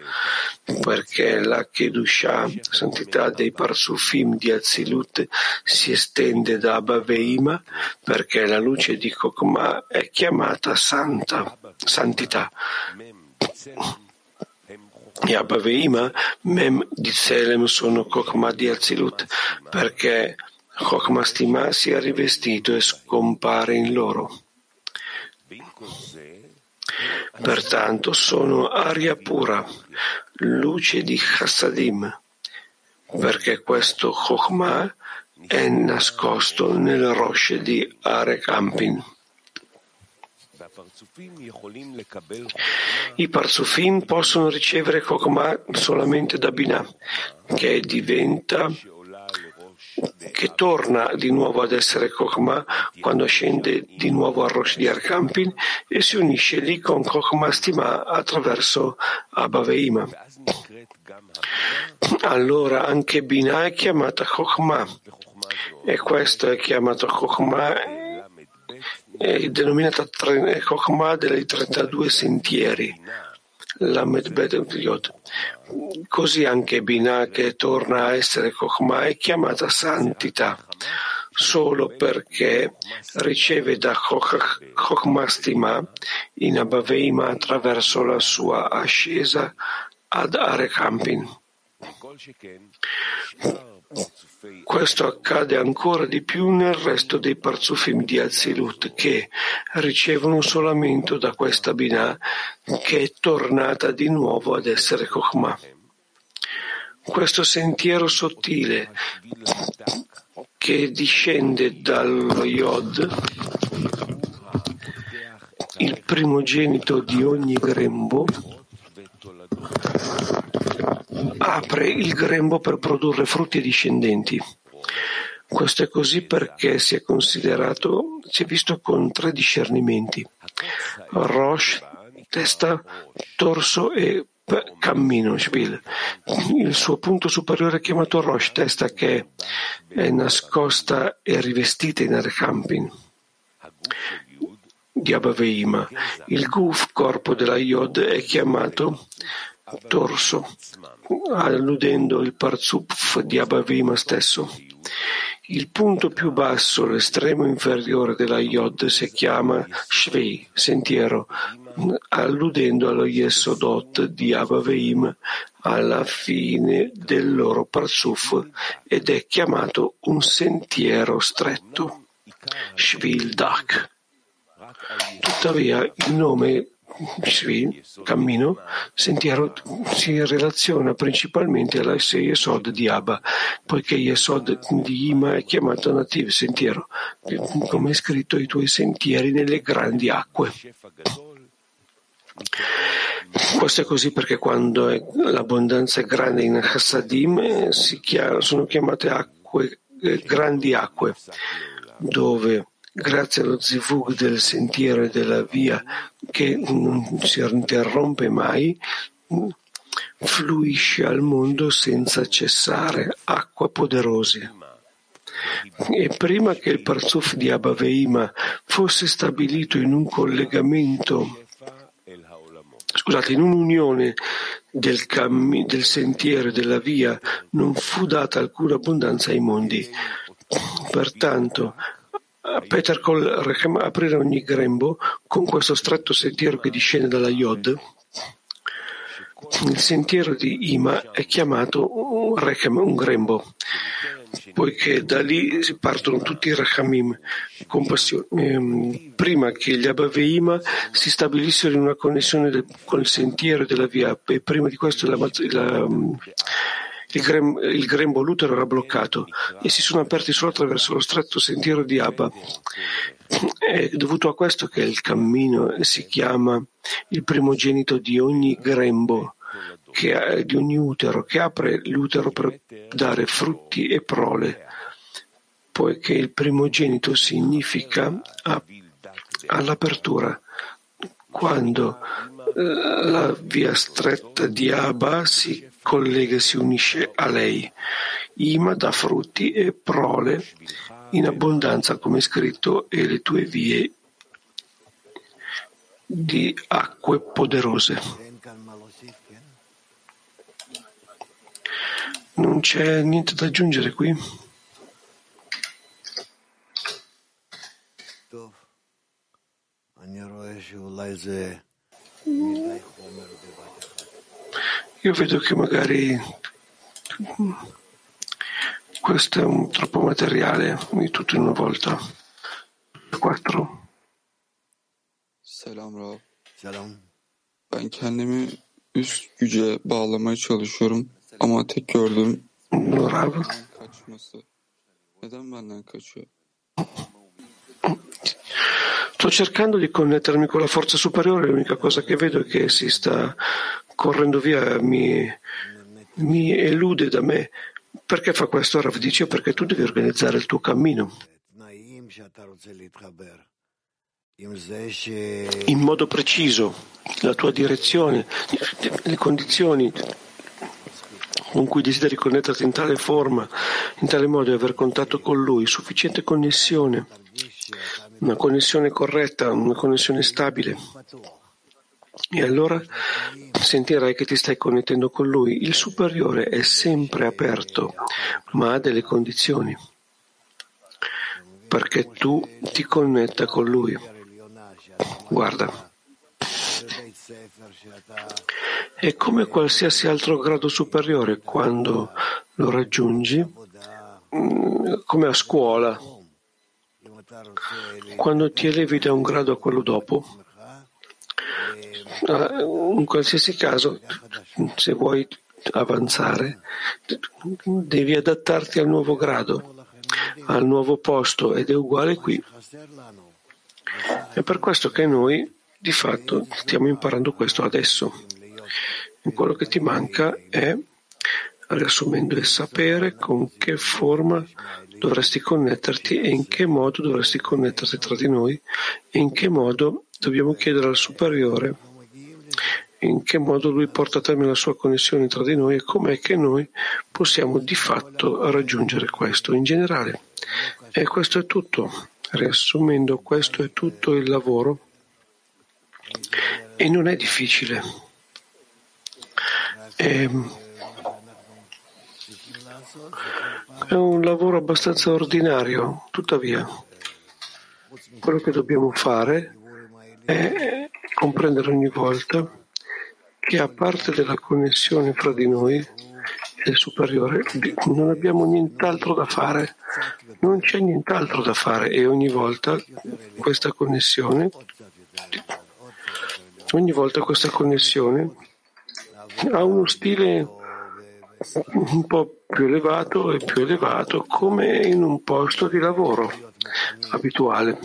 perché la Kedushah, santità dei parzufim di Azilut, si estende da Abaveima, perché la luce di Kokma è chiamata santa, santità. Yabba Veima, Mem di Selem sono Kokma di Azilut, perché Kokma Stima si è rivestito e scompare in loro. Pertanto sono aria pura, luce di Chassadim, perché questo Chokmah è nascosto nel Rosh di Arekampin. I parzufim possono ricevere Kokma solamente da Binah, che diventa che torna di nuovo ad essere Kokma quando scende di nuovo a Rosh di Arkampin e si unisce lì con Kokma Stima attraverso Abaveima. Allora anche Binah è chiamata Kokma e questo è chiamato Kokma è denominata Chokhmah dei 32 sentieri, la Medbed Yod. Così anche Binah, che torna a essere Chokhmah, è chiamata santità, solo perché riceve da Chokhmah Stima in Abaveima attraverso la sua ascesa ad Arekampin. Questo accade ancora di più nel resto dei parzufim di Azilut che ricevono solamente da questa Binah che è tornata di nuovo ad essere Chokhmah. Questo sentiero sottile che discende dallo Yod, il primogenito di ogni grembo, apre il grembo per produrre frutti discendenti. Questo è così perché si è considerato, si è visto con tre discernimenti: Rosh, testa, torso e cammino. Il suo punto superiore è chiamato Rosh, testa che è nascosta e rivestita in Arkampin di Abaveima. Il Guf, corpo della Yod, è chiamato torso, alludendo il Parzuf di Abavima stesso. Il punto più basso, l'estremo inferiore della Yod, si chiama Shvei, sentiero, alludendo allo Yesodot di Abaveim alla fine del loro Parzuf ed è chiamato un sentiero stretto, Shvil. Tuttavia il nome Shvi, cammino, sentiero, si relaziona principalmente alla Yesod di Abba, poiché Yesod di Ima è chiamato Nativ, sentiero, come è scritto i tuoi sentieri nelle grandi acque. Questo è così perché quando l'abbondanza è grande in Hassadim sono chiamate acque, eh, grandi acque, dove grazie allo zivug del sentiero e della via che non si interrompe mai, fluisce al mondo senza cessare, acqua poderosa. E prima che il Parzuf di Abaveima fosse stabilito in un collegamento, scusate, in un'unione del, cammi, del sentiero e della via, non fu data alcuna abbondanza ai mondi. Pertanto, Peter Col Rechem aprire ogni grembo con questo stretto sentiero che discende dalla Yod. Il sentiero di Ima è chiamato Rechem, un grembo, poiché da lì partono tutti i Rechamim, ehm, prima che gli Abaveima si stabilissero in una connessione del, con il sentiero della via, e prima di questo la, la il, grem, il grembo Lutero era bloccato e si sono aperti solo attraverso lo stretto sentiero di Abba. È dovuto a questo che il cammino si chiama il primogenito di ogni grembo, che, di ogni utero, che apre l'utero per dare frutti e prole, poiché il primogenito significa all'apertura. Quando eh, la via stretta di Abba si collega e si unisce a lei, Ima dà frutti e prole in abbondanza, come è scritto, e le tue vie di acque poderose. Non c'è niente da aggiungere qui? Io vedo che magari questo è un troppo materiale, quindi tutto in una volta. Quattro. Selam Rab. Selam. Ben kendimi üst güce bağlamaya çalışıyorum ama tek gördüğüm Rab. kaçması. Neden benden kaçıyor? Sto cercando di connettermi con la forza superiore, l'unica cosa che vedo è che si sta correndo via, mi, mi elude da me. Perché fa questo Rav dice? Perché tu devi organizzare il tuo cammino in modo preciso, la tua direzione, le condizioni con cui desideri connetterti in tale forma, in tale modo di aver contatto con Lui, sufficiente connessione, una connessione corretta, una connessione stabile. E allora sentirai che ti stai connettendo con Lui. Il superiore è sempre aperto, ma ha delle condizioni perché tu ti connetta con Lui. Guarda, è come qualsiasi altro grado superiore quando lo raggiungi, mm, come a scuola. Quando ti elevi da un grado a quello dopo, in qualsiasi caso, se vuoi avanzare, devi adattarti al nuovo grado, al nuovo posto ed è uguale qui. È per questo che noi di fatto stiamo imparando questo adesso. Quello che ti manca è, riassumendo, è sapere con che forma dovresti connetterti e in che modo dovresti connetterti tra di noi e in che modo dobbiamo chiedere al superiore in che modo lui porta a termine la sua connessione tra di noi e com'è che noi possiamo di fatto raggiungere questo in generale. E questo è tutto. Riassumendo, questo è tutto il lavoro e non è difficile. È, è un lavoro abbastanza ordinario, tuttavia quello che dobbiamo fare è comprendere ogni volta che a parte della connessione fra di noi e il superiore non abbiamo nient'altro da fare. Non c'è nient'altro da fare e ogni volta questa connessione, ogni volta questa connessione ha uno stile un po' più elevato e più elevato come in un posto di lavoro abituale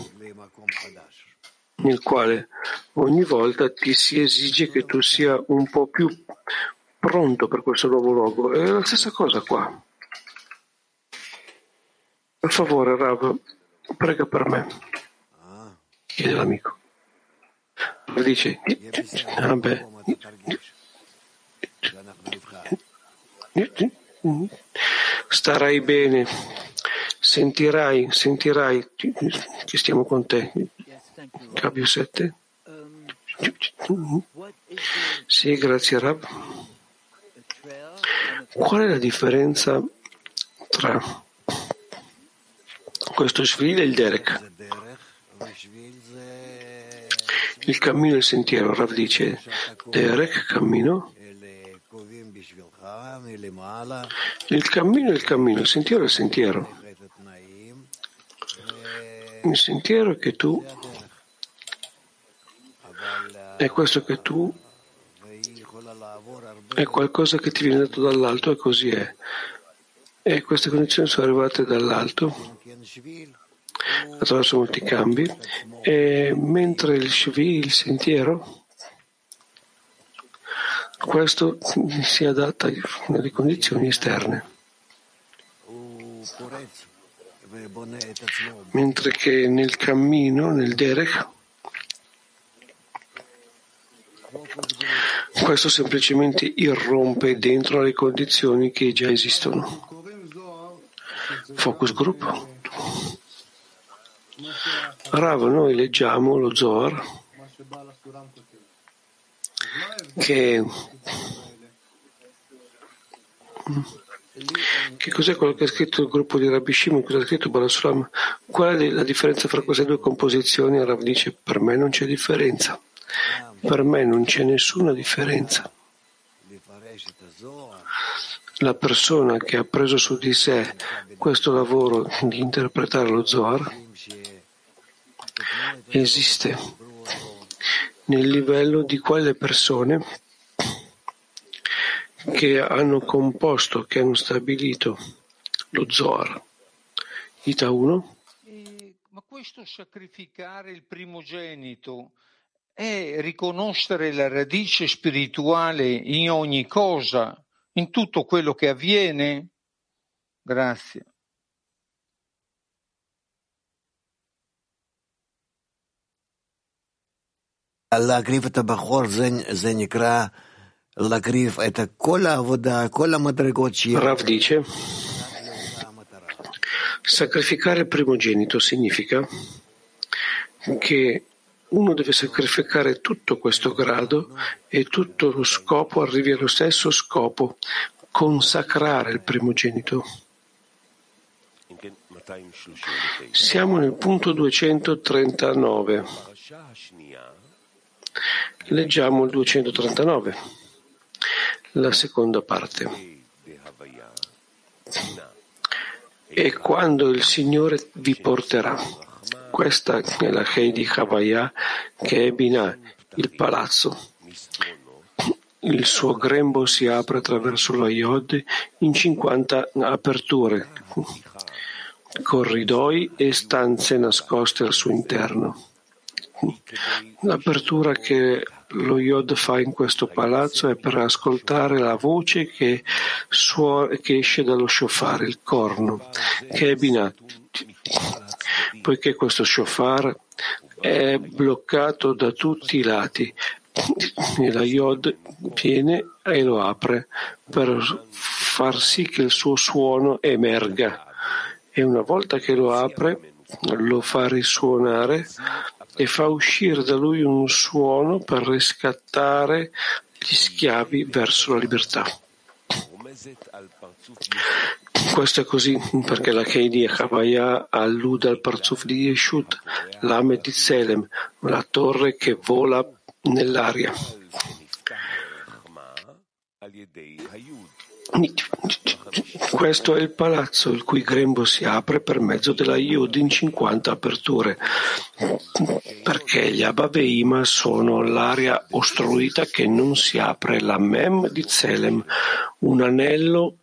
nel quale ogni volta ti si esige che tu sia un po' più pronto per questo nuovo luogo. È la stessa cosa qua. Per favore, Rav, prega per me. Chiede l'amico. Dice, vabbè. Starai bene, sentirai, sentirai che stiamo con te. Capio 7. Sì, grazie Rav. Qual è la differenza tra questo Shvil e il Derek. Il cammino e il sentiero, Rav dice, Derek, cammino. Il cammino è il cammino, il sentiero è il sentiero. Il sentiero che tu è questo che tu è qualcosa che ti viene dato dall'alto e così è. E queste condizioni sono arrivate dall'alto attraverso molti cambi, e mentre il Shvi, il sentiero, questo si adatta alle condizioni esterne. Mentre che nel cammino, nel derech, questo semplicemente irrompe dentro le condizioni che già esistono. Focus group. Rav, noi leggiamo lo Zohar che, che cos'è quello che ha scritto il gruppo di Rabbi Shimon, cosa ha scritto Balasulam? Qual è la differenza fra queste due composizioni? Rav dice, per me non c'è differenza. Per me non c'è nessuna differenza. La persona che ha preso su di sé questo lavoro di interpretare lo Zohar esiste nel livello di quelle persone che hanno composto, che hanno stabilito lo Zohar. Ita 1. Eh, ma questo sacrificare il primogenito è riconoscere la radice spirituale in ogni cosa, in tutto quello che avviene? Grazie. להקריב את הבחור זה, זה נקרא להקריב את כל העבודה, כל המדרגות שיש. Rav dice, sacrificare il primogenito significa che uno deve sacrificare tutto questo grado e tutto lo scopo arrivi allo stesso scopo, consacrare il primogenito. Siamo nel punto 239. Leggiamo il 239, la seconda parte. E quando il Signore vi porterà, questa è la Heidi Havaya che è Binah, il palazzo. Il suo grembo si apre attraverso la Yod in 50 aperture, corridoi e stanze nascoste al suo interno. L'apertura che lo Yod fa in questo palazzo è per ascoltare la voce che, suona, che esce dallo shofar, il corno, che è Binat. Poiché questo shofar è bloccato da tutti i lati, e la Yod viene e lo apre per far sì che il suo suono emerga. E una volta che lo apre, lo fa risuonare e fa uscire da lui un suono per riscattare gli schiavi verso la libertà. Questo è così perché la Keidi Havaya allude al Parzuf di Yeshut, l'Ame di Selem, la torre che vola nell'aria. Questo è il palazzo il cui grembo si apre per mezzo della Yud in 50 aperture, perché gli Abaveima sono l'area ostruita che non si apre, la Mem di Zelem, un anello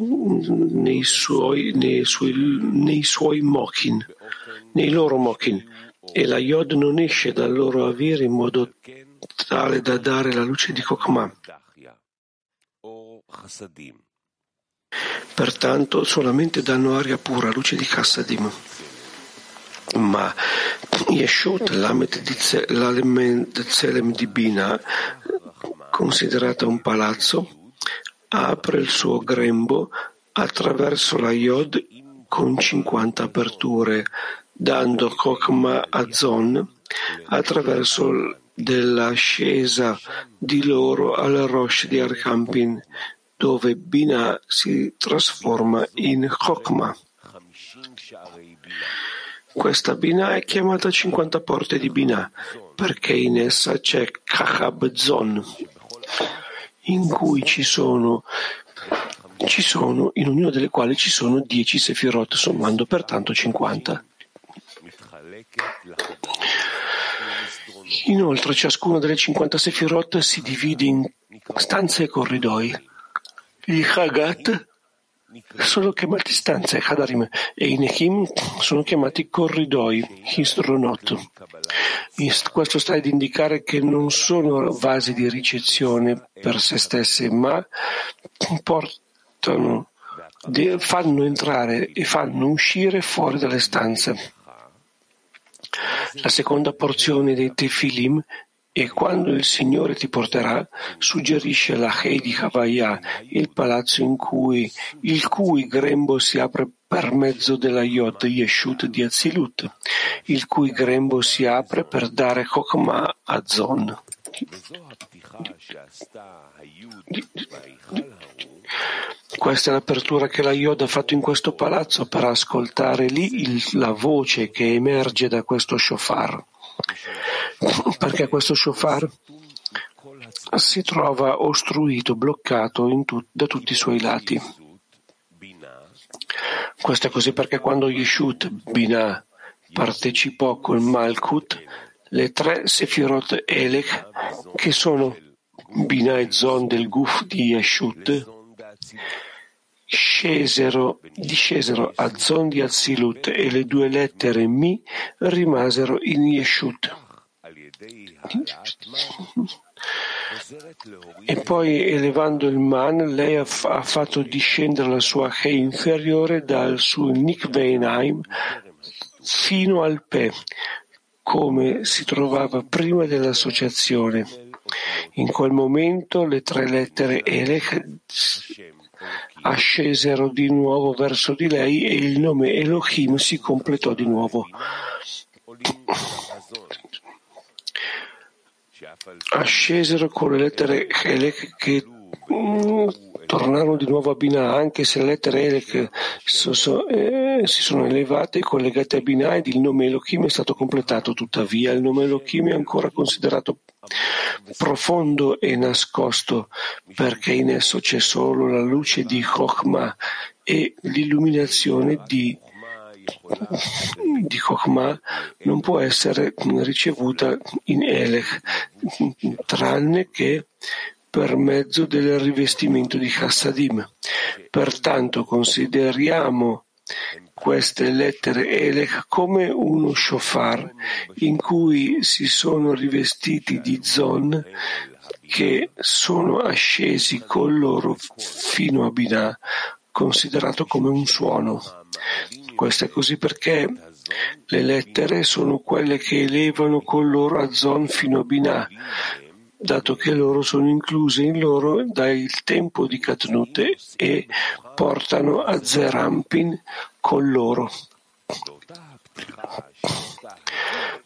nei suoi, nei suoi, nei suoi mochin, nei loro mochin, e la Yod non esce dal loro avere in modo tale da dare la luce di Kokmah. Pertanto solamente danno aria pura, luce di Chassadim. Ma Yeshut, l'Alemed Zelem di Bina, considerata un palazzo, apre il suo grembo attraverso la Yod con 50 aperture, dando Chokma a Zon attraverso dell'ascesa di loro al Rosh di Arkampin, dove Bina si trasforma in Chokma. Questa Bina è chiamata 50 porte di Bina perché in essa c'è Kachab Zon, in cui ci sono, ci sono, in ognuna delle quali ci sono 10 Sefirot, sommando pertanto 50. Inoltre ciascuna delle 50 Sefirot si divide in stanze e corridoi. Gli Chagat sono chiamati stanze, Hadarim, e i Nechim sono chiamati corridoi, Hisdronot. Questo sta ad indicare che non sono vasi di ricezione per se stesse, ma portano, fanno entrare e fanno uscire fuori dalle stanze. La seconda porzione dei Tefilim e quando il Signore ti porterà, suggerisce la Hei di Havaya, il palazzo cui, il cui grembo si apre per mezzo della Yod Yeshut di Azilut, il cui grembo si apre per dare Chokmah a Zon. Questa è l'apertura che la Yod ha fatto in questo palazzo per ascoltare lì il, la voce che emerge da questo shofar perché questo shofar si trova ostruito, bloccato tut- da tutti i suoi lati. Questo è così perché quando Yeshut Binah partecipò col Malkut, le tre Sefirot Elech, che sono Binah e Zon del Guf di Yeshut, scesero, discesero a Zon di Azilut e le due lettere Mi rimasero in Yeshut. E poi elevando il man, lei ha, fatto discendere la sua He inferiore dal suo Nikveinheim fino al Pe, come si trovava prima dell'associazione. In quel momento le tre lettere Elech ascesero di nuovo verso di lei e il nome Elohim si completò di nuovo. Ascesero con le lettere Helek che mm, tornarono di nuovo a Binah, anche se le lettere Helek so, eh, si sono elevate e collegate a Binah ed il nome Elohim è stato completato. Tuttavia, il nome Elohim è ancora considerato profondo e nascosto perché in esso c'è solo la luce di Chokhmah e l'illuminazione di di Chokhmah non può essere ricevuta in Elech, tranne che per mezzo del rivestimento di Chassadim. Pertanto consideriamo queste lettere Elech come uno shofar in cui si sono rivestiti di zon che sono ascesi con loro fino a Binah, considerato come un suono. Questo è così perché le lettere sono quelle che elevano con loro a Zon fino a Binah, dato che loro sono incluse in loro dal tempo di Katnute e portano a Zerampin con loro.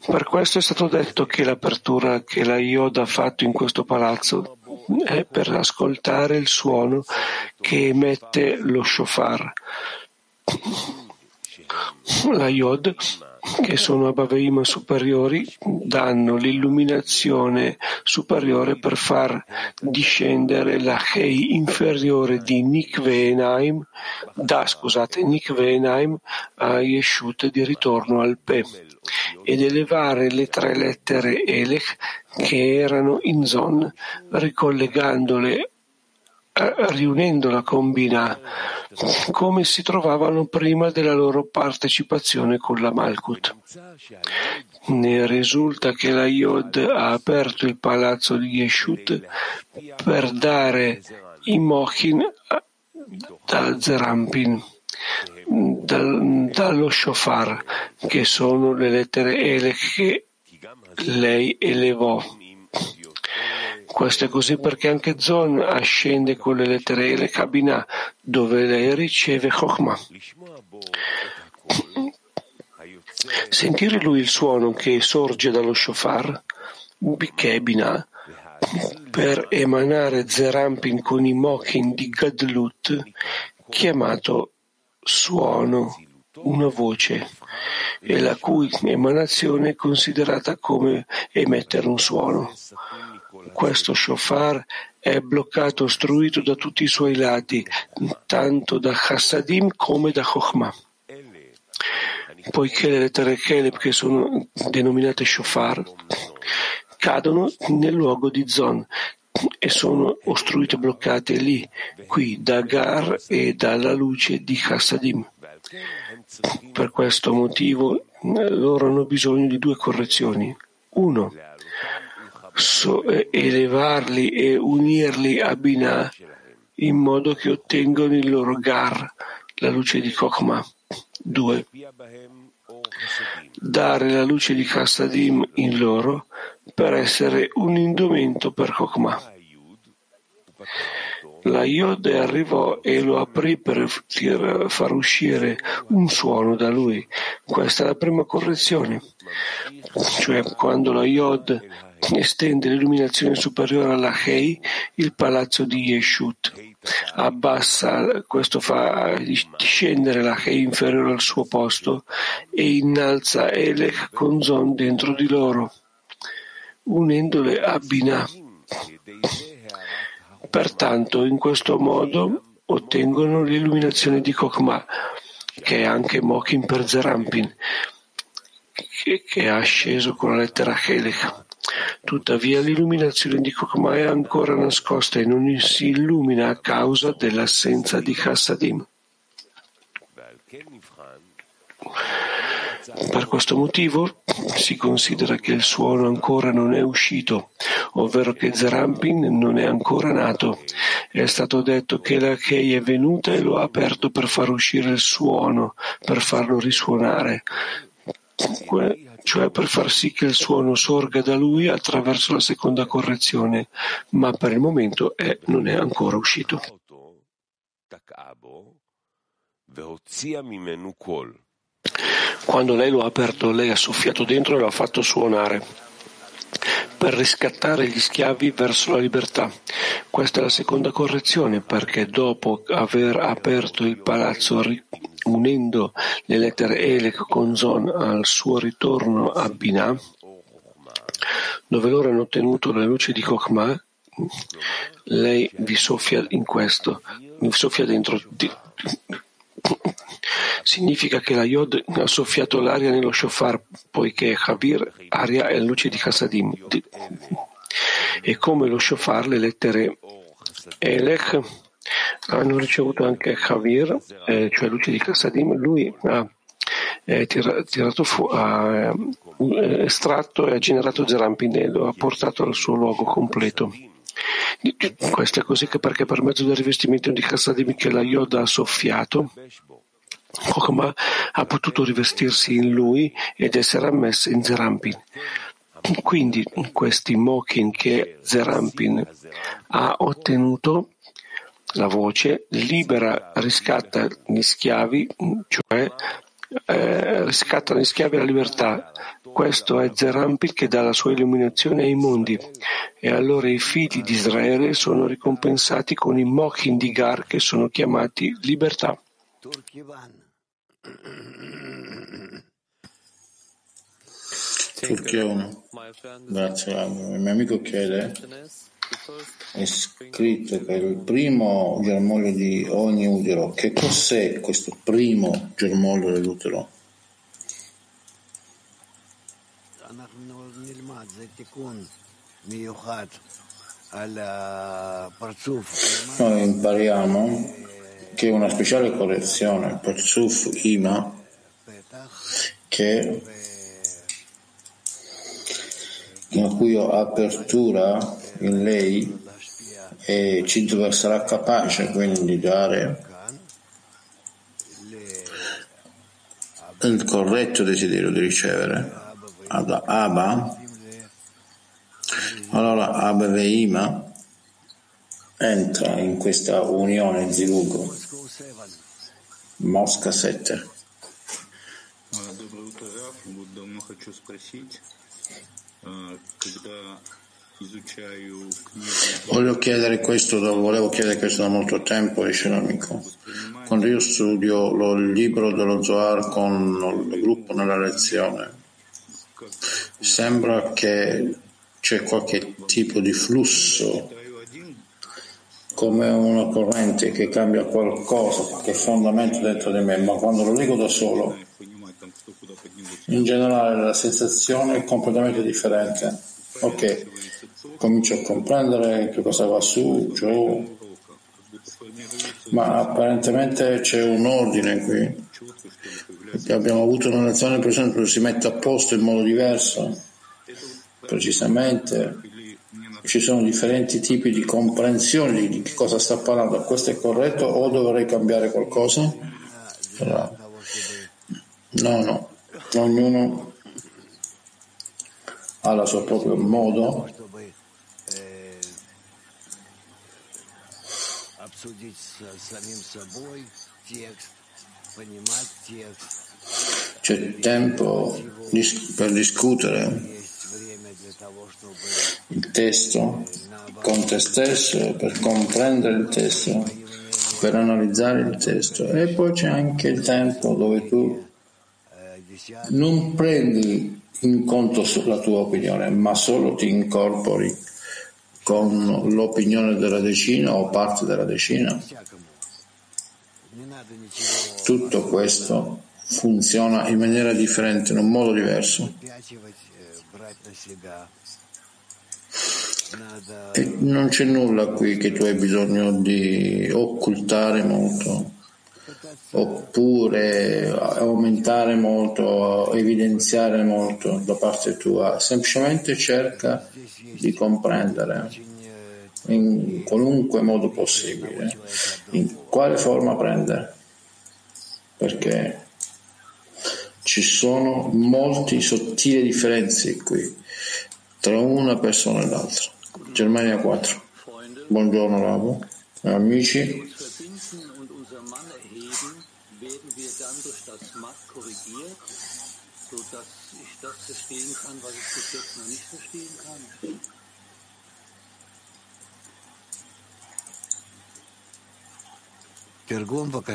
Per questo è stato detto che l'apertura che la Yoda ha fatto in questo palazzo è per ascoltare il suono che emette lo shofar la Yod, che sono Abaveim superiori, danno l'illuminazione superiore per far discendere la Hei inferiore di Nikveenaim, da, scusate, Nikveenaim a Yeshut di ritorno al Pe ed elevare le tre lettere Elech che erano in Zon, ricollegandole riunendola con Binah, come si trovavano prima della loro partecipazione con la Malkut. Ne risulta che la Yod ha aperto il palazzo di Yeshut per dare i Mochin da Zerampin, dal, dallo Shofar, che sono le lettere Ele che lei elevò. Questo è così perché anche Zon ascende con le lettere e le cabina dove lei riceve Chokhmah. Sentire lui il suono che sorge dallo shofar, Binah, per emanare Zerampin con i mochin di Gadlut, chiamato suono, una voce, e la cui emanazione è considerata come emettere un suono. Questo shofar è bloccato, ostruito da tutti i suoi lati, tanto da Chassadim come da Chokhmah. Poiché le lettere Keleb, che sono denominate shofar, cadono nel luogo di Zon, e sono ostruite, bloccate lì, qui, da Gar e dalla luce di Chassadim. Per questo motivo loro hanno bisogno di due correzioni. Uno, elevarli e unirli a Binah in modo che ottengano il loro Gar, la luce di Kokma. 2. Dare la luce di Kastadim in loro per essere un indumento per Kokma. La Yod arrivò e lo aprì per far uscire un suono da lui. Questa è la prima correzione. Cioè, quando la Yod estende l'illuminazione superiore alla Hei, il palazzo di Yeshut. Abbassa, questo fa discendere la Hei inferiore al suo posto e innalza Elech con Zon dentro di loro, unendole a Binah. Pertanto, in questo modo ottengono l'illuminazione di Kokma, che è anche Mokim per Zerampin, che, è asceso con la lettera Helech. Tuttavia l'illuminazione di Kokma è ancora nascosta e non si illumina a causa dell'assenza di Chassadim. Per questo motivo si considera che il suono ancora non è uscito, ovvero che Zerampin non è ancora nato. È stato detto che la Kei è venuta e lo ha aperto per far uscire il suono, per farlo risuonare cioè per far sì che il suono sorga da lui attraverso la seconda correzione, ma per il momento è, non è ancora uscito. Quando lei lo ha aperto, lei ha soffiato dentro e lo ha fatto suonare per riscattare gli schiavi verso la libertà. Questa è la seconda correzione perché dopo aver aperto il palazzo unendo le lettere Elec con Zon al suo ritorno a Binah, dove loro hanno ottenuto la luce di Kokma, lei vi soffia in questo, vi soffia dentro. Significa che la Yod ha soffiato l'aria nello shofar, poiché Havir, aria è luce di Chassadim. E come lo shofar, le lettere Elech hanno ricevuto anche Javier, eh, cioè luce di Kassadim, lui ha eh, tirato fu- ha eh, estratto e ha generato Zerampin e lo ha portato al suo luogo completo. Questo è così perché per mezzo del rivestimento di Kassadim che la Yoda ha soffiato, Kokma ha potuto rivestirsi in lui ed essere ammessa in Zerampin. Quindi questi Mokin che Zerampin ha ottenuto la voce libera, riscatta gli schiavi, cioè eh, riscatta gli schiavi alla libertà. Questo è Zerampil che dà la sua illuminazione ai mondi. E allora i figli di Israele sono ricompensati con i Mochin di Gar che sono chiamati libertà. Turchia 1. Grazie, il mio amico chiede è scritto che il primo germoglio di ogni utero, che cos'è questo primo germoglio dell'utero? Noi impariamo che una speciale correzione per Suf Ima che la cui apertura in lei e ci sarà capace quindi di dare il corretto desiderio di ricevere ad Abba, allora Abba Veima entra in questa unione Zilugo, Mosca 7. Voglio chiedere questo, volevo chiedere questo da molto tempo, dice l'amico. Quando io studio lo, libro dello Zohar con il gruppo nella lezione, sembra che c'è qualche tipo di flusso, come una corrente che cambia qualcosa, qualche fondamento dentro di me, ma quando lo leggo da solo, in generale la sensazione è completamente differente. Ok, comincio a comprendere che cosa va su, giù, ma apparentemente c'è un ordine qui. Abbiamo avuto una lezione, per esempio, si mette a posto in modo diverso, precisamente. Ci sono differenti tipi di comprensione di che cosa sta parlando. Questo è corretto o dovrei cambiare qualcosa? No, no. Ognuno ha il suo proprio modo c'è tempo per discutere il testo con te stesso, per comprendere il testo, per analizzare il testo e poi c'è anche il tempo dove tu non prendi in conto la tua opinione, ma solo ti incorpori con l'opinione della decina o parte della decina. Tutto questo funziona in maniera differente, in un modo diverso. E non c'è nulla qui che tu hai bisogno di occultare molto oppure aumentare molto, evidenziare molto da parte tua, semplicemente cerca di comprendere in qualunque modo possibile, in quale forma prendere, perché ci sono molti sottili differenze qui tra una persona e l'altra. Germania 4. Buongiorno Ravo, amici. verstehen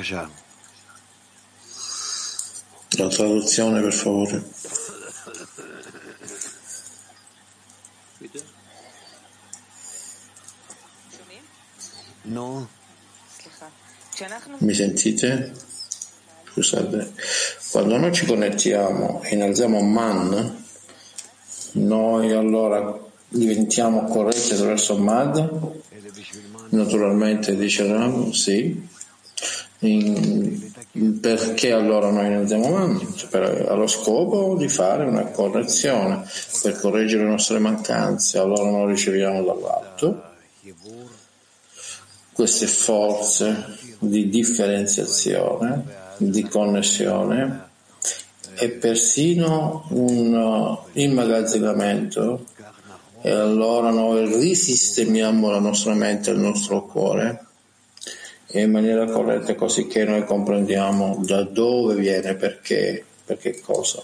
kann, La traduzione, per favore. No. Mi sentite? Scusate. Quando noi ci connettiamo e innalziamo man, noi allora diventiamo corretti attraverso Mad? Naturalmente dice Ram, sì. In, perché allora noi innalziamo Man? Cioè per, allo scopo di fare una correzione, per correggere le nostre mancanze, allora noi riceviamo dall'alto queste forze di differenziazione di connessione e persino un immagazzinamento e allora noi risistemiamo la nostra mente e il nostro cuore in maniera corretta così che noi comprendiamo da dove viene, perché, per che cosa.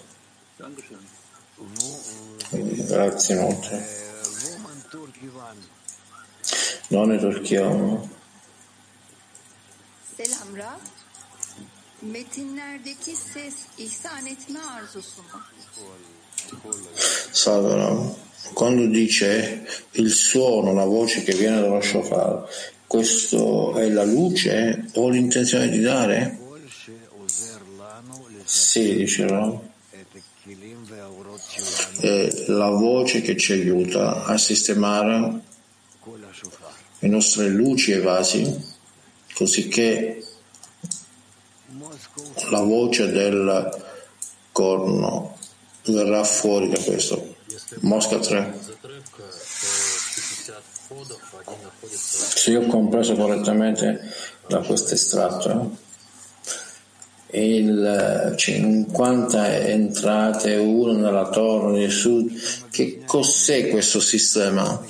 Grazie molto. Non è Turchia. Selam Rab metinlerdeki ses ihsan etme arzusu mu? Salve, quando dice il suono, la voce che viene dallo shofar, questo è la luce o l'intenzione di dare? Sì, dice Ram. È la voce che ci aiuta a sistemare le nostre luci e vasi, così che la voce del corno verrà fuori da questo. Mosca 3. Se io ho compreso correttamente da questo estratto, il 50 entrate, uno nella torre di sud, che cos'è questo sistema?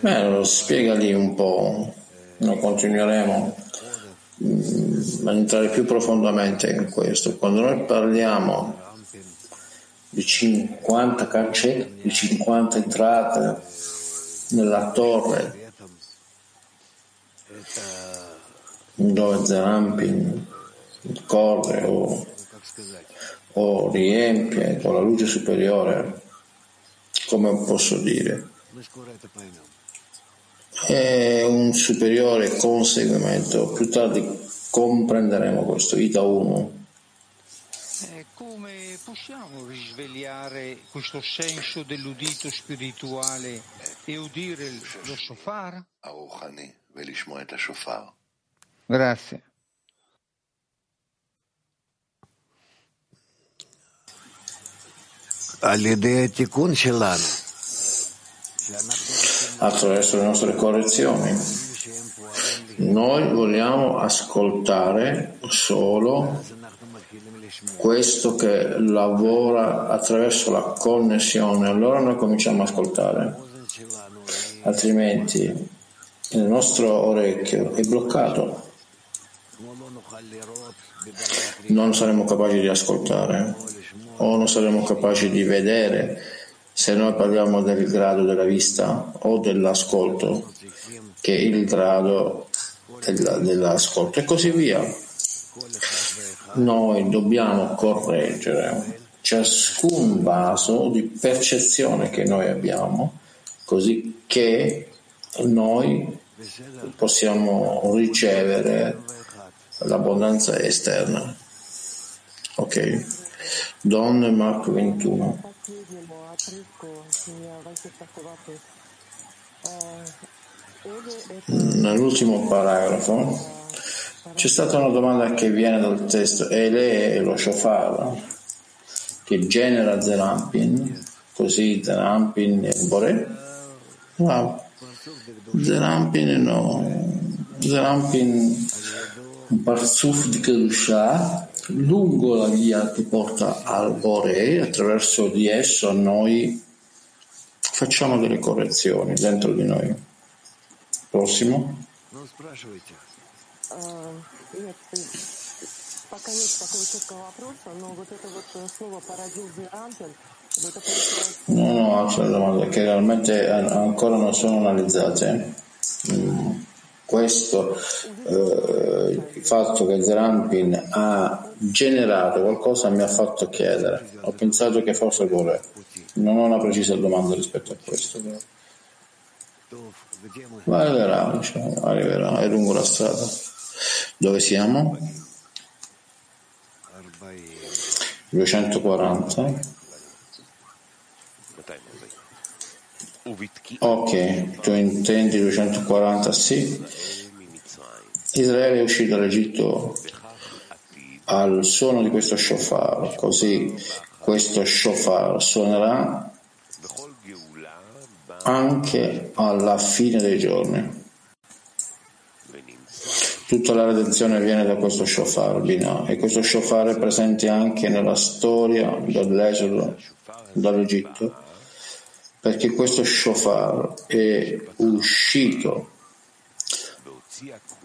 Beh, lo spiega lì un po', noi continueremo Mm, entrare più profondamente in questo. Quando noi parliamo di 50 cancelli, di 50 entrate nella torre dove Zerampin corre o, o riempie con la luce superiore, come posso dire? è un superiore conseguimento. Più tardi comprenderemo questo. Ita 1. Come possiamo risvegliare questo senso dell'udito spirituale e udire lo shofar? Grazie. Attraverso le nostre correzioni. Noi vogliamo ascoltare solo questo che lavora attraverso la connessione, allora noi cominciamo a ascoltare. Altrimenti il nostro orecchio è bloccato. Non saremo capaci di ascoltare o non saremo capaci di vedere se noi parliamo del grado della vista o dell'ascolto, che è il grado dell'ascolto e così via noi dobbiamo correggere ciascun vaso di percezione che noi abbiamo, così che noi possiamo ricevere l'abbondanza esterna. Ok. Don Marco 21. Nell'ultimo paragrafo c'è stata una domanda che viene dal testo e lei è lo shofar che genera Zerampin, così Zerampin e Bore? Wow. Zerampin no. Zerampin un parzuf di Kedusha lungo la via che porta al Bore, attraverso di esso noi facciamo delle correzioni dentro di noi. Prossimo. Нет, пока нет такого четкого вопроса, но вот это вот слово «породил Зерампин», No, no, altre domande che realmente ancora non sono analizzate. Questo, eh, il fatto che Zerampin ha generato qualcosa mi ha fatto chiedere. Ho pensato che forse vuole. Non ho una precisa domanda rispetto a questo. Ma arriverà, diciamo, arriverà, è lungo la strada. Dove siamo? 240. Ok, tu intendi 240? Sì. Israele è uscito dall'Egitto al suono di questo shofar, così questo shofar suonerà anche alla fine dei giorni. Tutta la redenzione viene da questo shofar, Binah, e questo shofar è presente anche nella storia dell'esodo dall'Egitto, perché questo shofar è uscito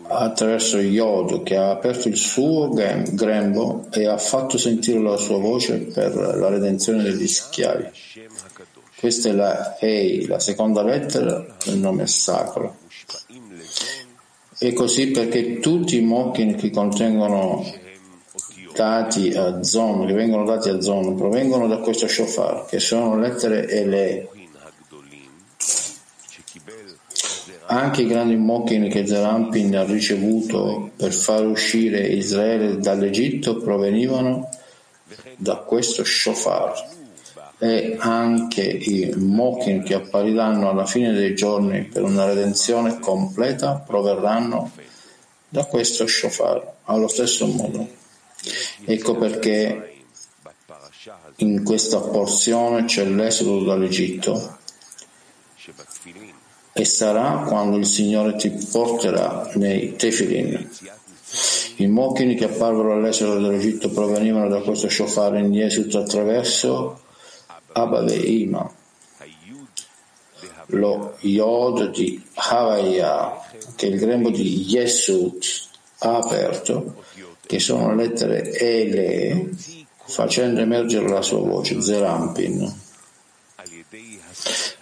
attraverso Yod che ha aperto il suo grembo e ha fatto sentire la sua voce per la redenzione degli schiavi. Questa è la Ei, la seconda lettera del nome sacro. E così perché tutti i mochin che contengono dati a Zon, che vengono dati a Zon, provengono da questo shofar, che sono lettere Ele. Anche i grandi mochin che Zerampin ha ricevuto per far uscire Israele dall'Egitto provenivano da questo shofar e anche i Mokin che appariranno alla fine dei giorni per una redenzione completa proverranno da questo shofar allo stesso modo. Ecco perché in questa porzione c'è l'esodo dall'Egitto e sarà quando il Signore ti porterà nei tefilin. I mochini che apparvero all'esodo dall'Egitto provenivano da questo shofar in Yesut attraverso Abba Ve'ima, lo Yod di Havaya, che il grembo di Yesut ha aperto, che sono lettere Ele, facendo emergere la sua voce, Zerampin.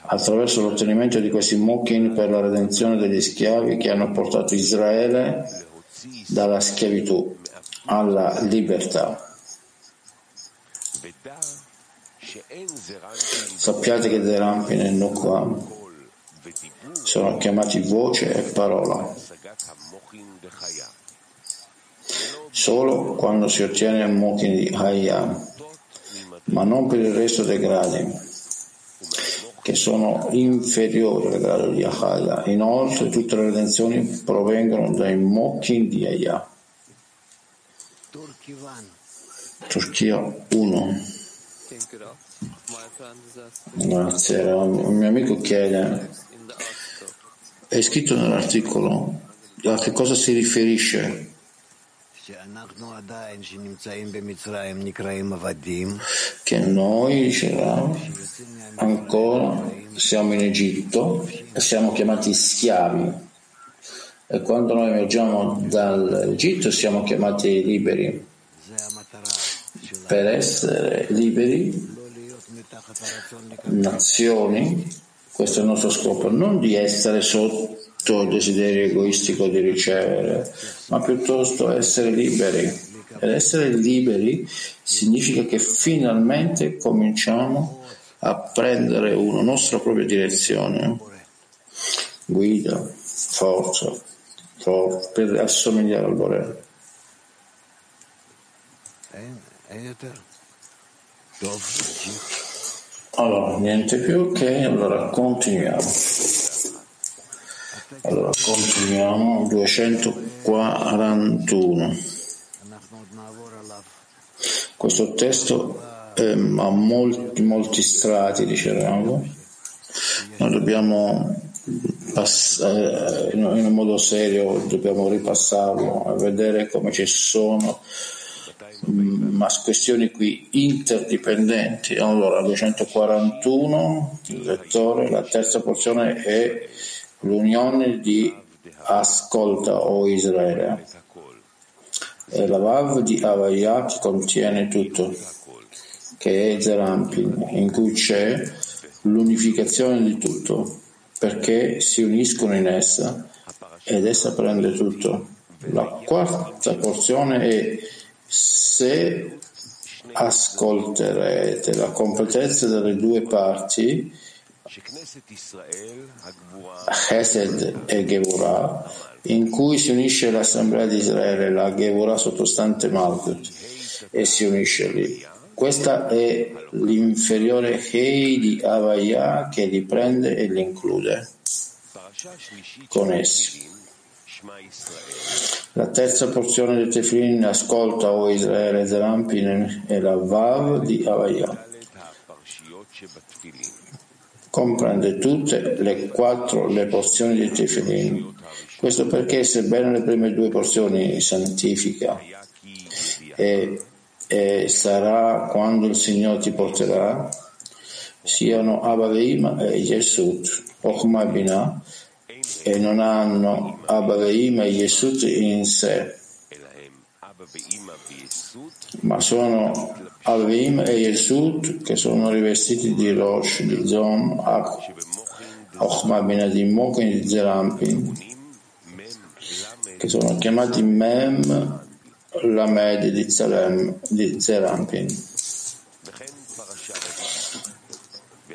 Attraverso l'ottenimento di questi muchin per la redenzione degli schiavi che hanno portato Israele dalla schiavitù alla libertà. Sappiate che Zerampin e Nukwam sono chiamati voce e parola. Solo quando si ottiene il Mokin di Hayam. Ma non per il resto dei gradi, che sono inferiori al grado di Ahaya. Inoltre tutte le redenzioni provengono dai Mokhin di Aya. Turchia 1 Grazie, un mio amico chiede, è scritto nell'articolo a che cosa si riferisce? Che noi diceva, ancora siamo in Egitto e siamo chiamati schiavi. E quando noi emergiamo dall'Egitto siamo chiamati liberi per essere liberi nazioni questo è il nostro scopo non di essere sotto il desiderio egoistico di ricevere ma piuttosto essere liberi. Ed essere liberi significa che finalmente cominciamo a prendere una nostra propria direzione, guida, forza, forza per assomigliare al Bore. Allora, niente più, ok, allora continuiamo. Allora, continuiamo, 241. Questo testo ehm, ha molti, molti strati, dicevamo. Noi dobbiamo passare, in un modo serio, dobbiamo ripassarlo a vedere come ci sono mm, ma questioni qui interdipendenti. Allora, 241, il lettore, la terza porzione è l'unione di ascolta o Israele è la Vav di Avaya che contiene tutto, che è Zerampin, in cui c'è l'unificazione di tutto, perché si uniscono in essa ed essa prende tutto. La quarta porzione è se ascolterete la completezza delle due parti, Chesed e Gevurah, in cui si unisce l'assemblea di Israele, la Gevurah sottostante Malkut, e si unisce lì. Questa è l'inferiore Hei di Avaya che li prende e li include con essi. La terza porzione del Tefilin ascolta o Israele Zerampin e la Vav di Avaya. Comprende tutte le quattro le porzioni del Tefilin questo perché, sebbene le prime due porzioni santifica e, e sarà quando il Signore ti porterà, siano Abaveim e Yesut, Ochma Binah, e non hanno Abaveim e Yesut in sé, ma sono Abaveim e Yesut che sono rivestiti di Rosh, di Zon, Ochma Binah, di Moken e di Zerampin, che sono chiamati Mem Lamed di, Zerem, di Zerampin.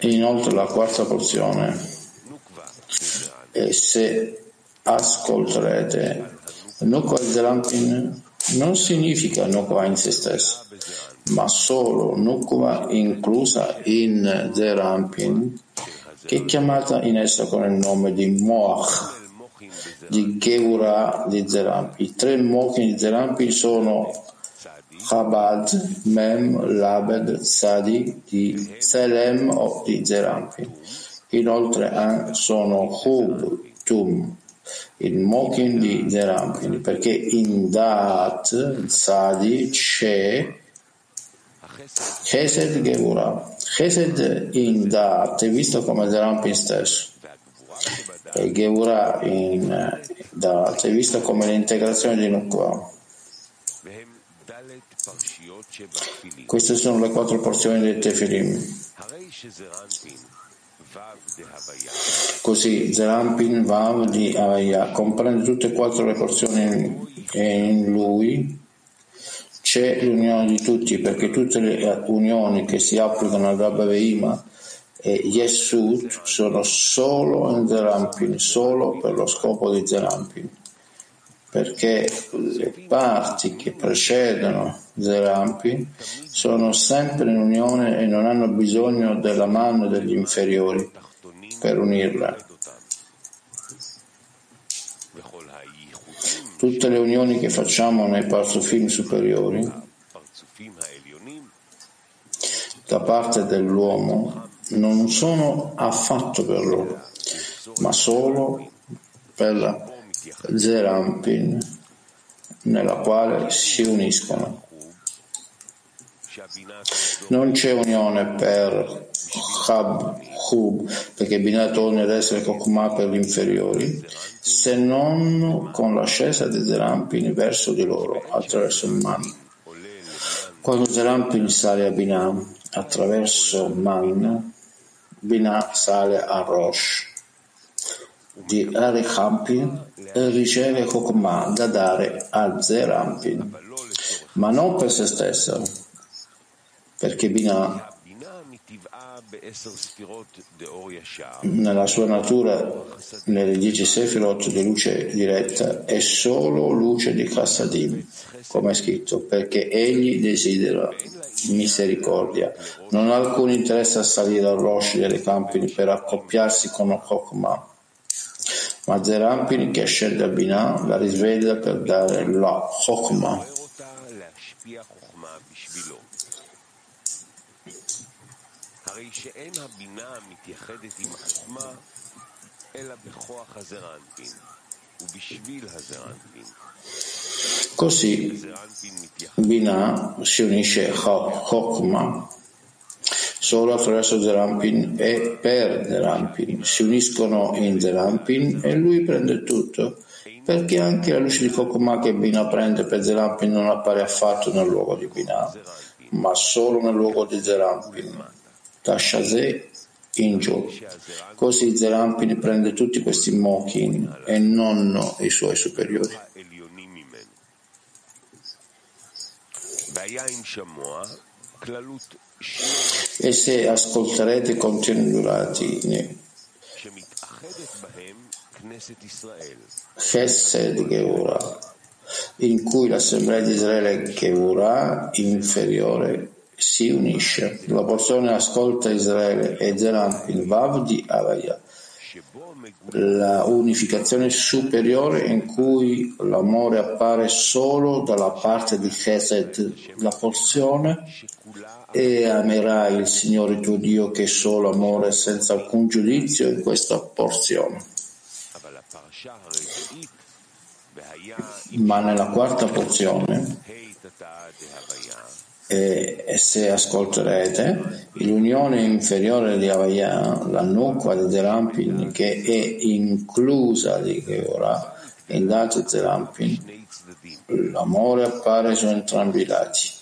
Inoltre la quarta porzione e se ascolterete Nukva Zerampin non significa Nukva in se stesso, ma solo Nukva inclusa in Zerampin, che è chiamata in essa con il nome di Moach di Geura di Zerampi. I tre mochi di Zerampi sono Chabad, Mem, Labed, Sadi di Selem o di Zerampi. Inoltre sono Hub, Tum, il Mokin di Zerampin, perché in Dat, Sadi, c'è Chesed Gevura. Chesed in Dat è visto come Zerampin stesso e Geura in, da, è vista come l'integrazione di Nukva. Queste sono le quattro porzioni del Tefilim. Così Zerampin Vav di Avaya comprende tutte e quattro le porzioni e in lui c'è l'unione di tutti perché tutte le unioni che si applicano al Rabba Veima e Yesud sono solo in Zerampin, solo per lo scopo di Zerampin. Perché le parti che precedono Zerampi sono sempre in unione e non hanno bisogno della mano degli inferiori per unirla. Tutte le unioni che facciamo nei parzufim superiori da parte dell'uomo non sono affatto per loro, ma solo per la Zerampin nella quale si uniscono. Non c'è unione per Chab, Hub, perché Binah torna ad essere Kokma per gli inferiori, se non con l'ascesa di Zerampin verso di loro, attraverso Man. Quando Zerampin sale a Binah attraverso Man, Binah sale a Rosh. Di Arichampin riceve Kokma da dare a Zerampin, ma non per se stessa, perché Binah nella sua natura, nelle dieci sefirot di luce diretta, è solo luce di Chassadim, come è scritto, perché egli desidera misericordia. Non ha alcun interesse a salire al Rosh delle Campini per accoppiarsi con Chokmah, ma Zerampini che scende a Binah la risveglia per dare la Chokmah. הרי שאין הבינה מתייחדת עם עצמה, אלא בכוח הזרנפין, ובשביל הזרנפין. Così Binah si unisce a Chokma solo attraverso Zerampin e per Zerampin. Si uniscono in Zerampin e lui prende tutto, perché anche la luce di Chokma che Binah prende per Zerampin non appare affatto nel luogo di Binah, ma solo nel luogo di Zerampin da Shazé in giù. Così Zerampin prende tutti questi Mokin e non i suoi superiori. E se ascolterete contiene durati Chesed Geura, in cui l'assemblea di Israele Geura inferiore si unisce. La porzione ascolta Israele e Zeran in Vav di Avaya. La unificazione superiore in cui l'amore appare solo dalla parte di Chesed, la porzione, e amerai il Signore tuo Dio che è solo amore senza alcun giudizio in questa porzione. Ma nella quarta porzione e se ascolterete l'unione inferiore di Avaya, la nuca di Zerampin che è inclusa di Geora, in lato Zerampin, l'amore appare su entrambi i lati,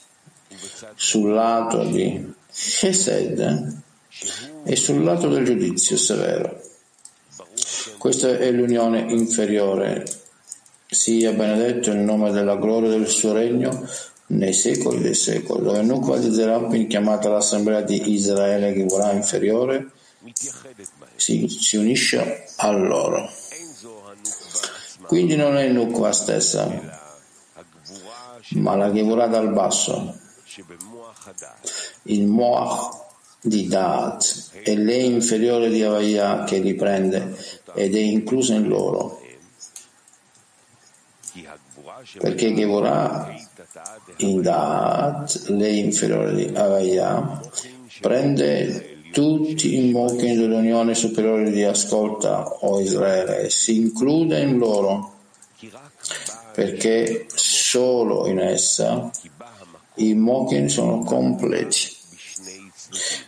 sul lato di Chesed e sul lato del giudizio severo. Questa è l'unione inferiore. Sia benedetto il nome della gloria del suo regno, nei secoli dei secoli, dove di Zerampin, chiamata l'assemblea di Israele Givurah inferiore, si, si, unisce a loro. Quindi non è Nukva stessa, ma la Givurah dal basso, il Moach di Daat, e lei inferiore di Avaya che riprende ed è inclusa in loro. Perché Gevurah in Daat, lei inferiore di Avaya, prende tutti i mochi dell'unione superiore di Ascolta o Israele e si include in loro, perché solo in essa i mochi sono completi.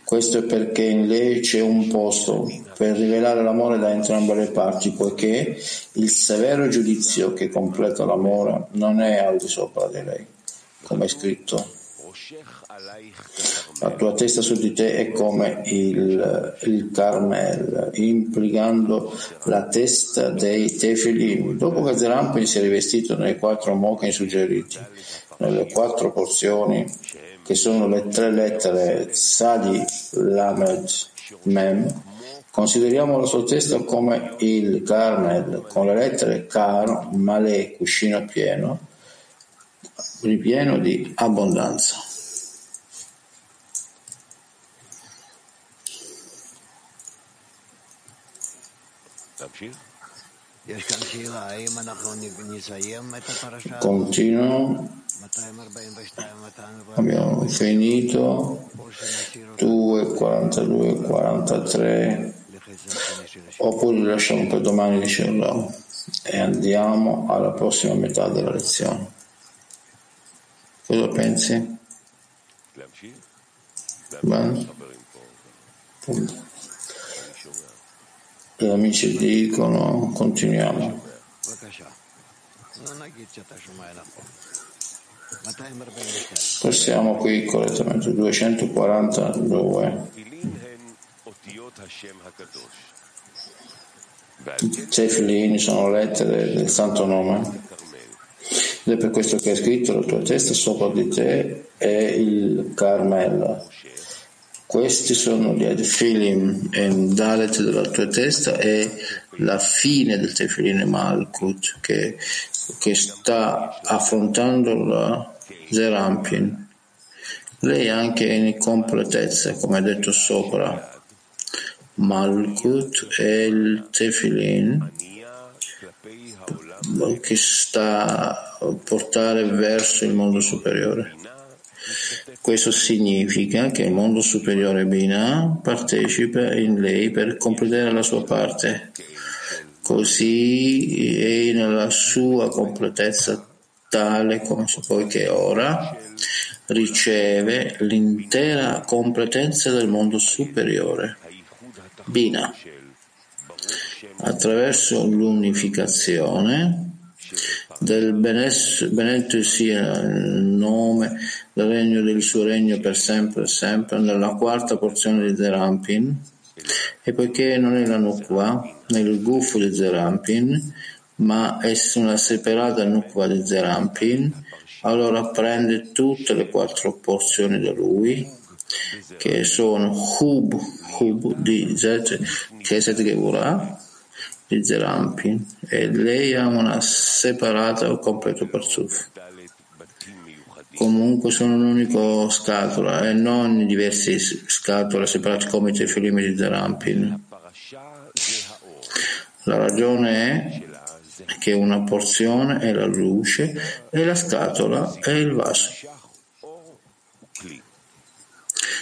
Questo è perché in lei c'è un posto per rivelare l'amore da entrambe le parti, poiché il severo giudizio che completa l'amore non è al di sopra di lei come è scritto. La tua testa su di te è come il, il Carmel, implicando la testa dei Tefilim. Dopo che Zerampin si è rivestito nei quattro mochi suggeriti, nelle quattro porzioni, che sono le tre lettere Tzadi, Lamed, Mem, Consideriamo la sua testa come il Carmel, con le lettere Car, Male, cuscino pieno, ripieno di abbondanza. Continuo. Abbiamo finito. 2, 42, 43 oppure lasciamo per domani dicerlo e andiamo alla prossima metà della lezione. Cosa pensi? Bene? Gli amici dicono continuiamo. Passiamo qui correttamente 242. Tefilin sono lettere del santo nome. Ed è per questo che è scritto la tua testa sopra di te è il Carmelo. Questi sono gli Adfilim e Dalet della tua testa è la fine del Tefilin Malkut che, che sta affrontando la Zerampin. Lei anche in completezza, come detto sopra. Malkut è il Tefilin che sta a portare verso il mondo superiore. Questo significa che il mondo superiore Binah partecipa in lei per completare la sua parte, così è nella sua completezza tale come poiché ora riceve l'intera completezza del mondo superiore. Bina, attraverso l'unificazione del benedetto sia il nome del regno del suo regno per sempre e sempre nella quarta porzione di Zerampin e poiché non la Nukva nel gufo di Zerampin ma è una separata Nukva di Zerampin allora prende tutte le quattro porzioni da lui che sono Hub, Hub di Keset Gevurah di Zerampin e lei ha una separata o completo parzuf. Comunque sono un'unica scatola e non diverse scatole separate come i tefilimi di Zerampin. La ragione è che una porzione è la luce e la scatola è il vaso.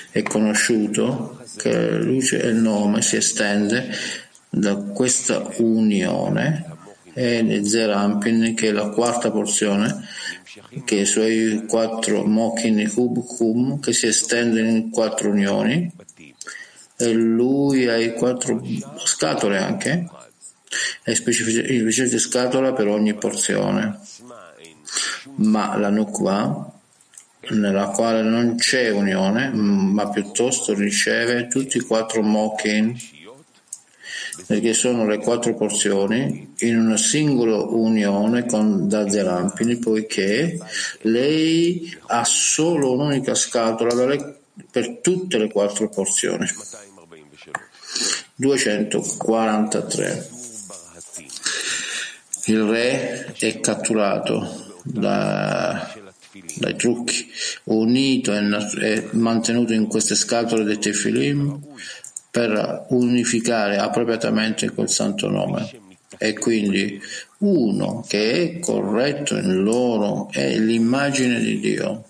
È conosciuto che la luce e il nome si estende da questa unione è Zerampin che è la quarta porzione che i suoi quattro Mokin Hub Kum che si estendono in quattro unioni e lui ha i quattro scatole anche e specificate scatola per ogni porzione ma la Nukva nella quale non c'è unione ma piuttosto riceve tutti i quattro Mokin perché sono le quattro porzioni in una singola unione con Dazerampini, poiché lei ha solo un'unica scatola per tutte le quattro porzioni. 243. Il re è catturato da, dai trucchi, unito e mantenuto in queste scatole dei tefilim per unificare appropriatamente quel santo nome. E quindi uno che è corretto in loro è l'immagine di Dio.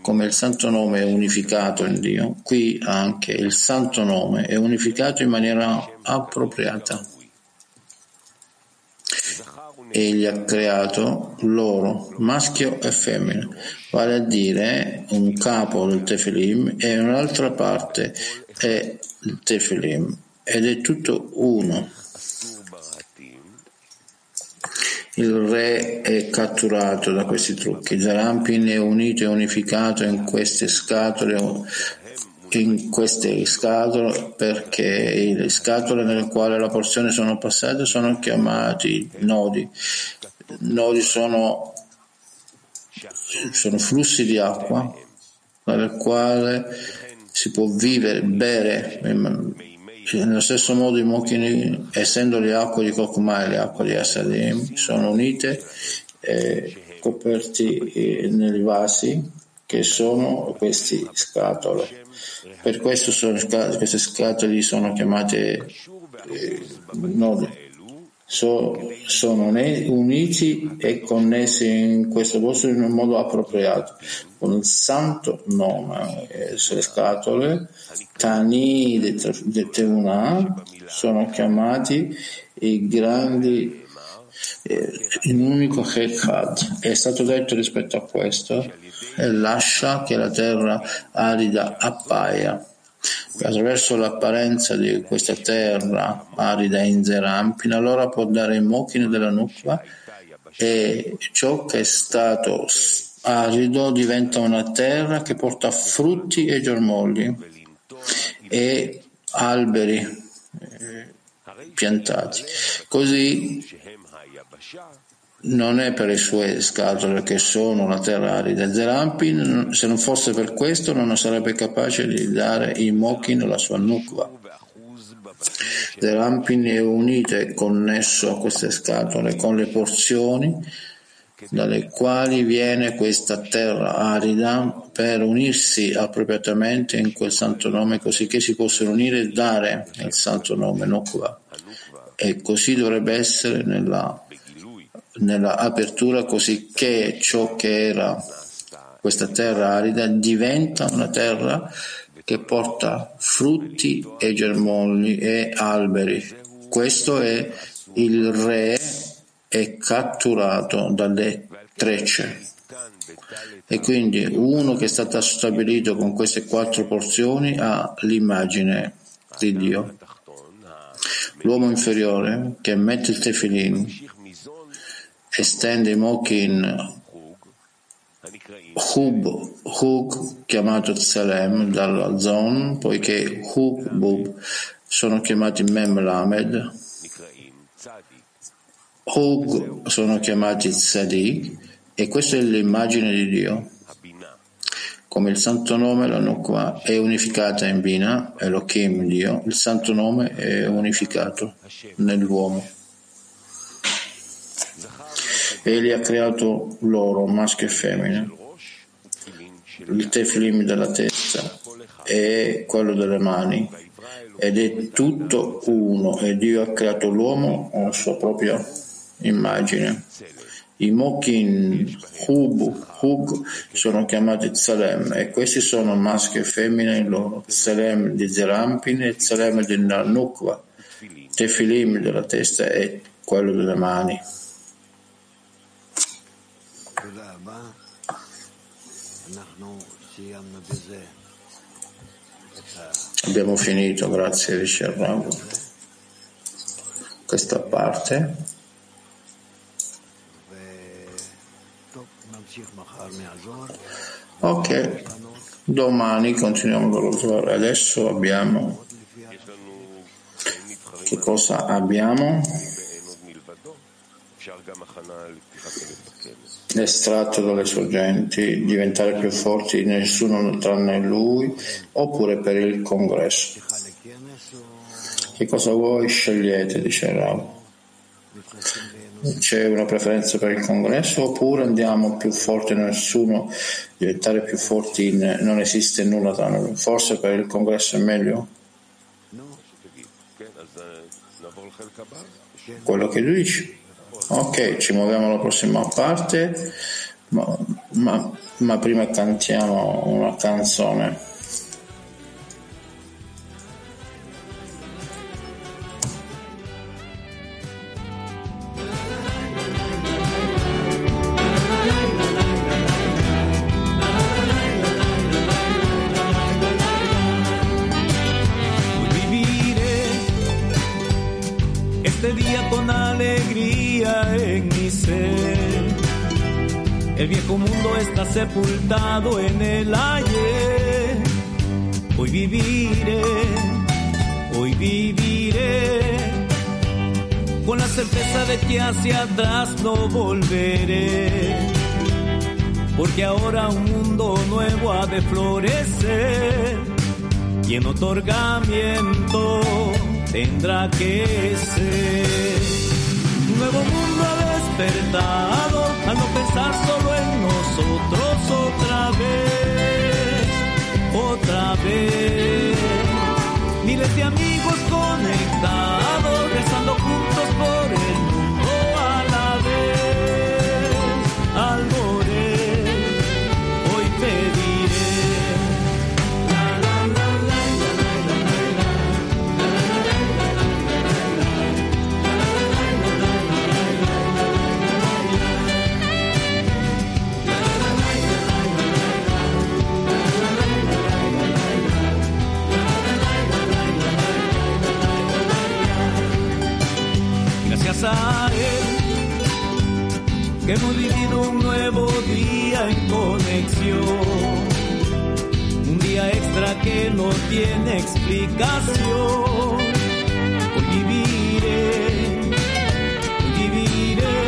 Come il santo nome è unificato in Dio, qui anche il santo nome è unificato in maniera appropriata. Egli ha creato loro, maschio e femmina, vale a dire un capo del Tefilim e un'altra parte è il Tefilim ed è tutto uno. Il re è catturato da questi trucchi. Zarampin è unito e unificato in queste scatole in queste scatole perché le scatole nelle quali la porzione sono passate sono chiamati nodi. Nodi sono, sono flussi di acqua dalle quali si può vivere, bere nello stesso modo i mochini, essendo le acque di Kokma e le acque di Asadim, sono unite e coperti eh, nei vasi che sono queste scatole. Per questo sono, queste scatole sono chiamate eh, nodi. So, sono uniti e connessi in questo posto in un modo appropriato con il santo nome eh, sulle scatole Tani de Teuna sono chiamati i grandi eh, in un unico Hechad è stato detto rispetto a questo e lascia che la terra arida appaia attraverso l'apparenza di questa terra arida in Zerampin, allora può dare il mochino della Nukva e ciò che è stato arido diventa una terra che porta frutti e germogli e alberi eh, piantati. Così non è per le sue scatole che sono la terra arida. Zerampin, se non fosse per questo, non sarebbe capace di dare in Mokin la sua nukva. Zerampin è unito e connesso a queste scatole con le porzioni dalle quali viene questa terra arida per unirsi appropriatamente in quel santo nome così che si possono unire e dare il santo nome Nukva. E così dovrebbe essere nella nella apertura così che ciò che era questa terra arida diventa una terra che porta frutti e germogli e alberi. Questo è il re è catturato dalle trecce. E quindi uno che è stato stabilito con queste quattro porzioni ha l'immagine di Dio. L'uomo inferiore che mette il tefilin estende Mokin Hub, Hug chiamato Tselem dalla Zon, poiché Hub, Bub sono chiamati Mem Lamed, Hug sono chiamati Tzadik e questa è l'immagine di Dio. Come il santo nome, la Nukva è unificata in Bina, Elohim Dio, il santo nome è unificato nell'uomo. Egli ha creato loro, maschio e femmina. Il tefilim della testa è quello delle mani ed è tutto uno e Dio ha creato l'uomo alla sua propria immagine. I Mokin Hub, Hug sono chiamati Zalem e questi sono maschio e femmina in loro. Zalem di Zerampin e Zalem di Nukva. Tefilim della testa è quello delle mani. Abbiamo finito, grazie Risharrav, questa parte. Ok, domani continuiamo con lo Zohar. Adesso abbiamo che cosa abbiamo? Estratto dalle sorgenti, diventare più forti nessuno tranne lui, oppure per il congresso. Che cosa vuoi? Scegliete, dice Rav. C'è una preferenza per il congresso oppure andiamo più forti nessuno, diventare più forti in, non esiste nulla tranne lui. Forse per il congresso è meglio? Quello che lui dice. Ok, ci muoviamo alla prossima parte, ma, ma, ma prima cantiamo una canzone. Sepultado en el ayer. Hoy viviré, hoy viviré, con la certeza de que hacia atrás no volveré. Porque ahora un mundo nuevo ha de florecer. y en otorgamiento tendrá que ser. Un nuevo mundo despertado al no pensar solo en nosotros otra vez, otra vez. Miles de amigos conectados, rezando juntos por el Que hemos vivido un nuevo día en conexión. Un día extra que no tiene explicación. Hoy viviré, viviré,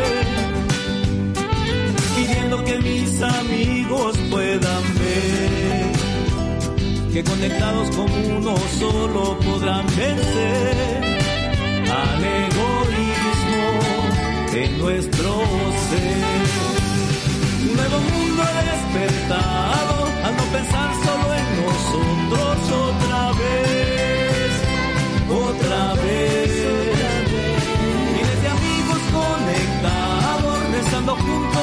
pidiendo que mis amigos puedan ver que conectados como uno solo podrán vencer al egoísmo de nuestro ser. Un nuevo mundo ha despertado al no pensar solo en nosotros otra vez, otra vez. Miles de amigos conectados, rezando juntos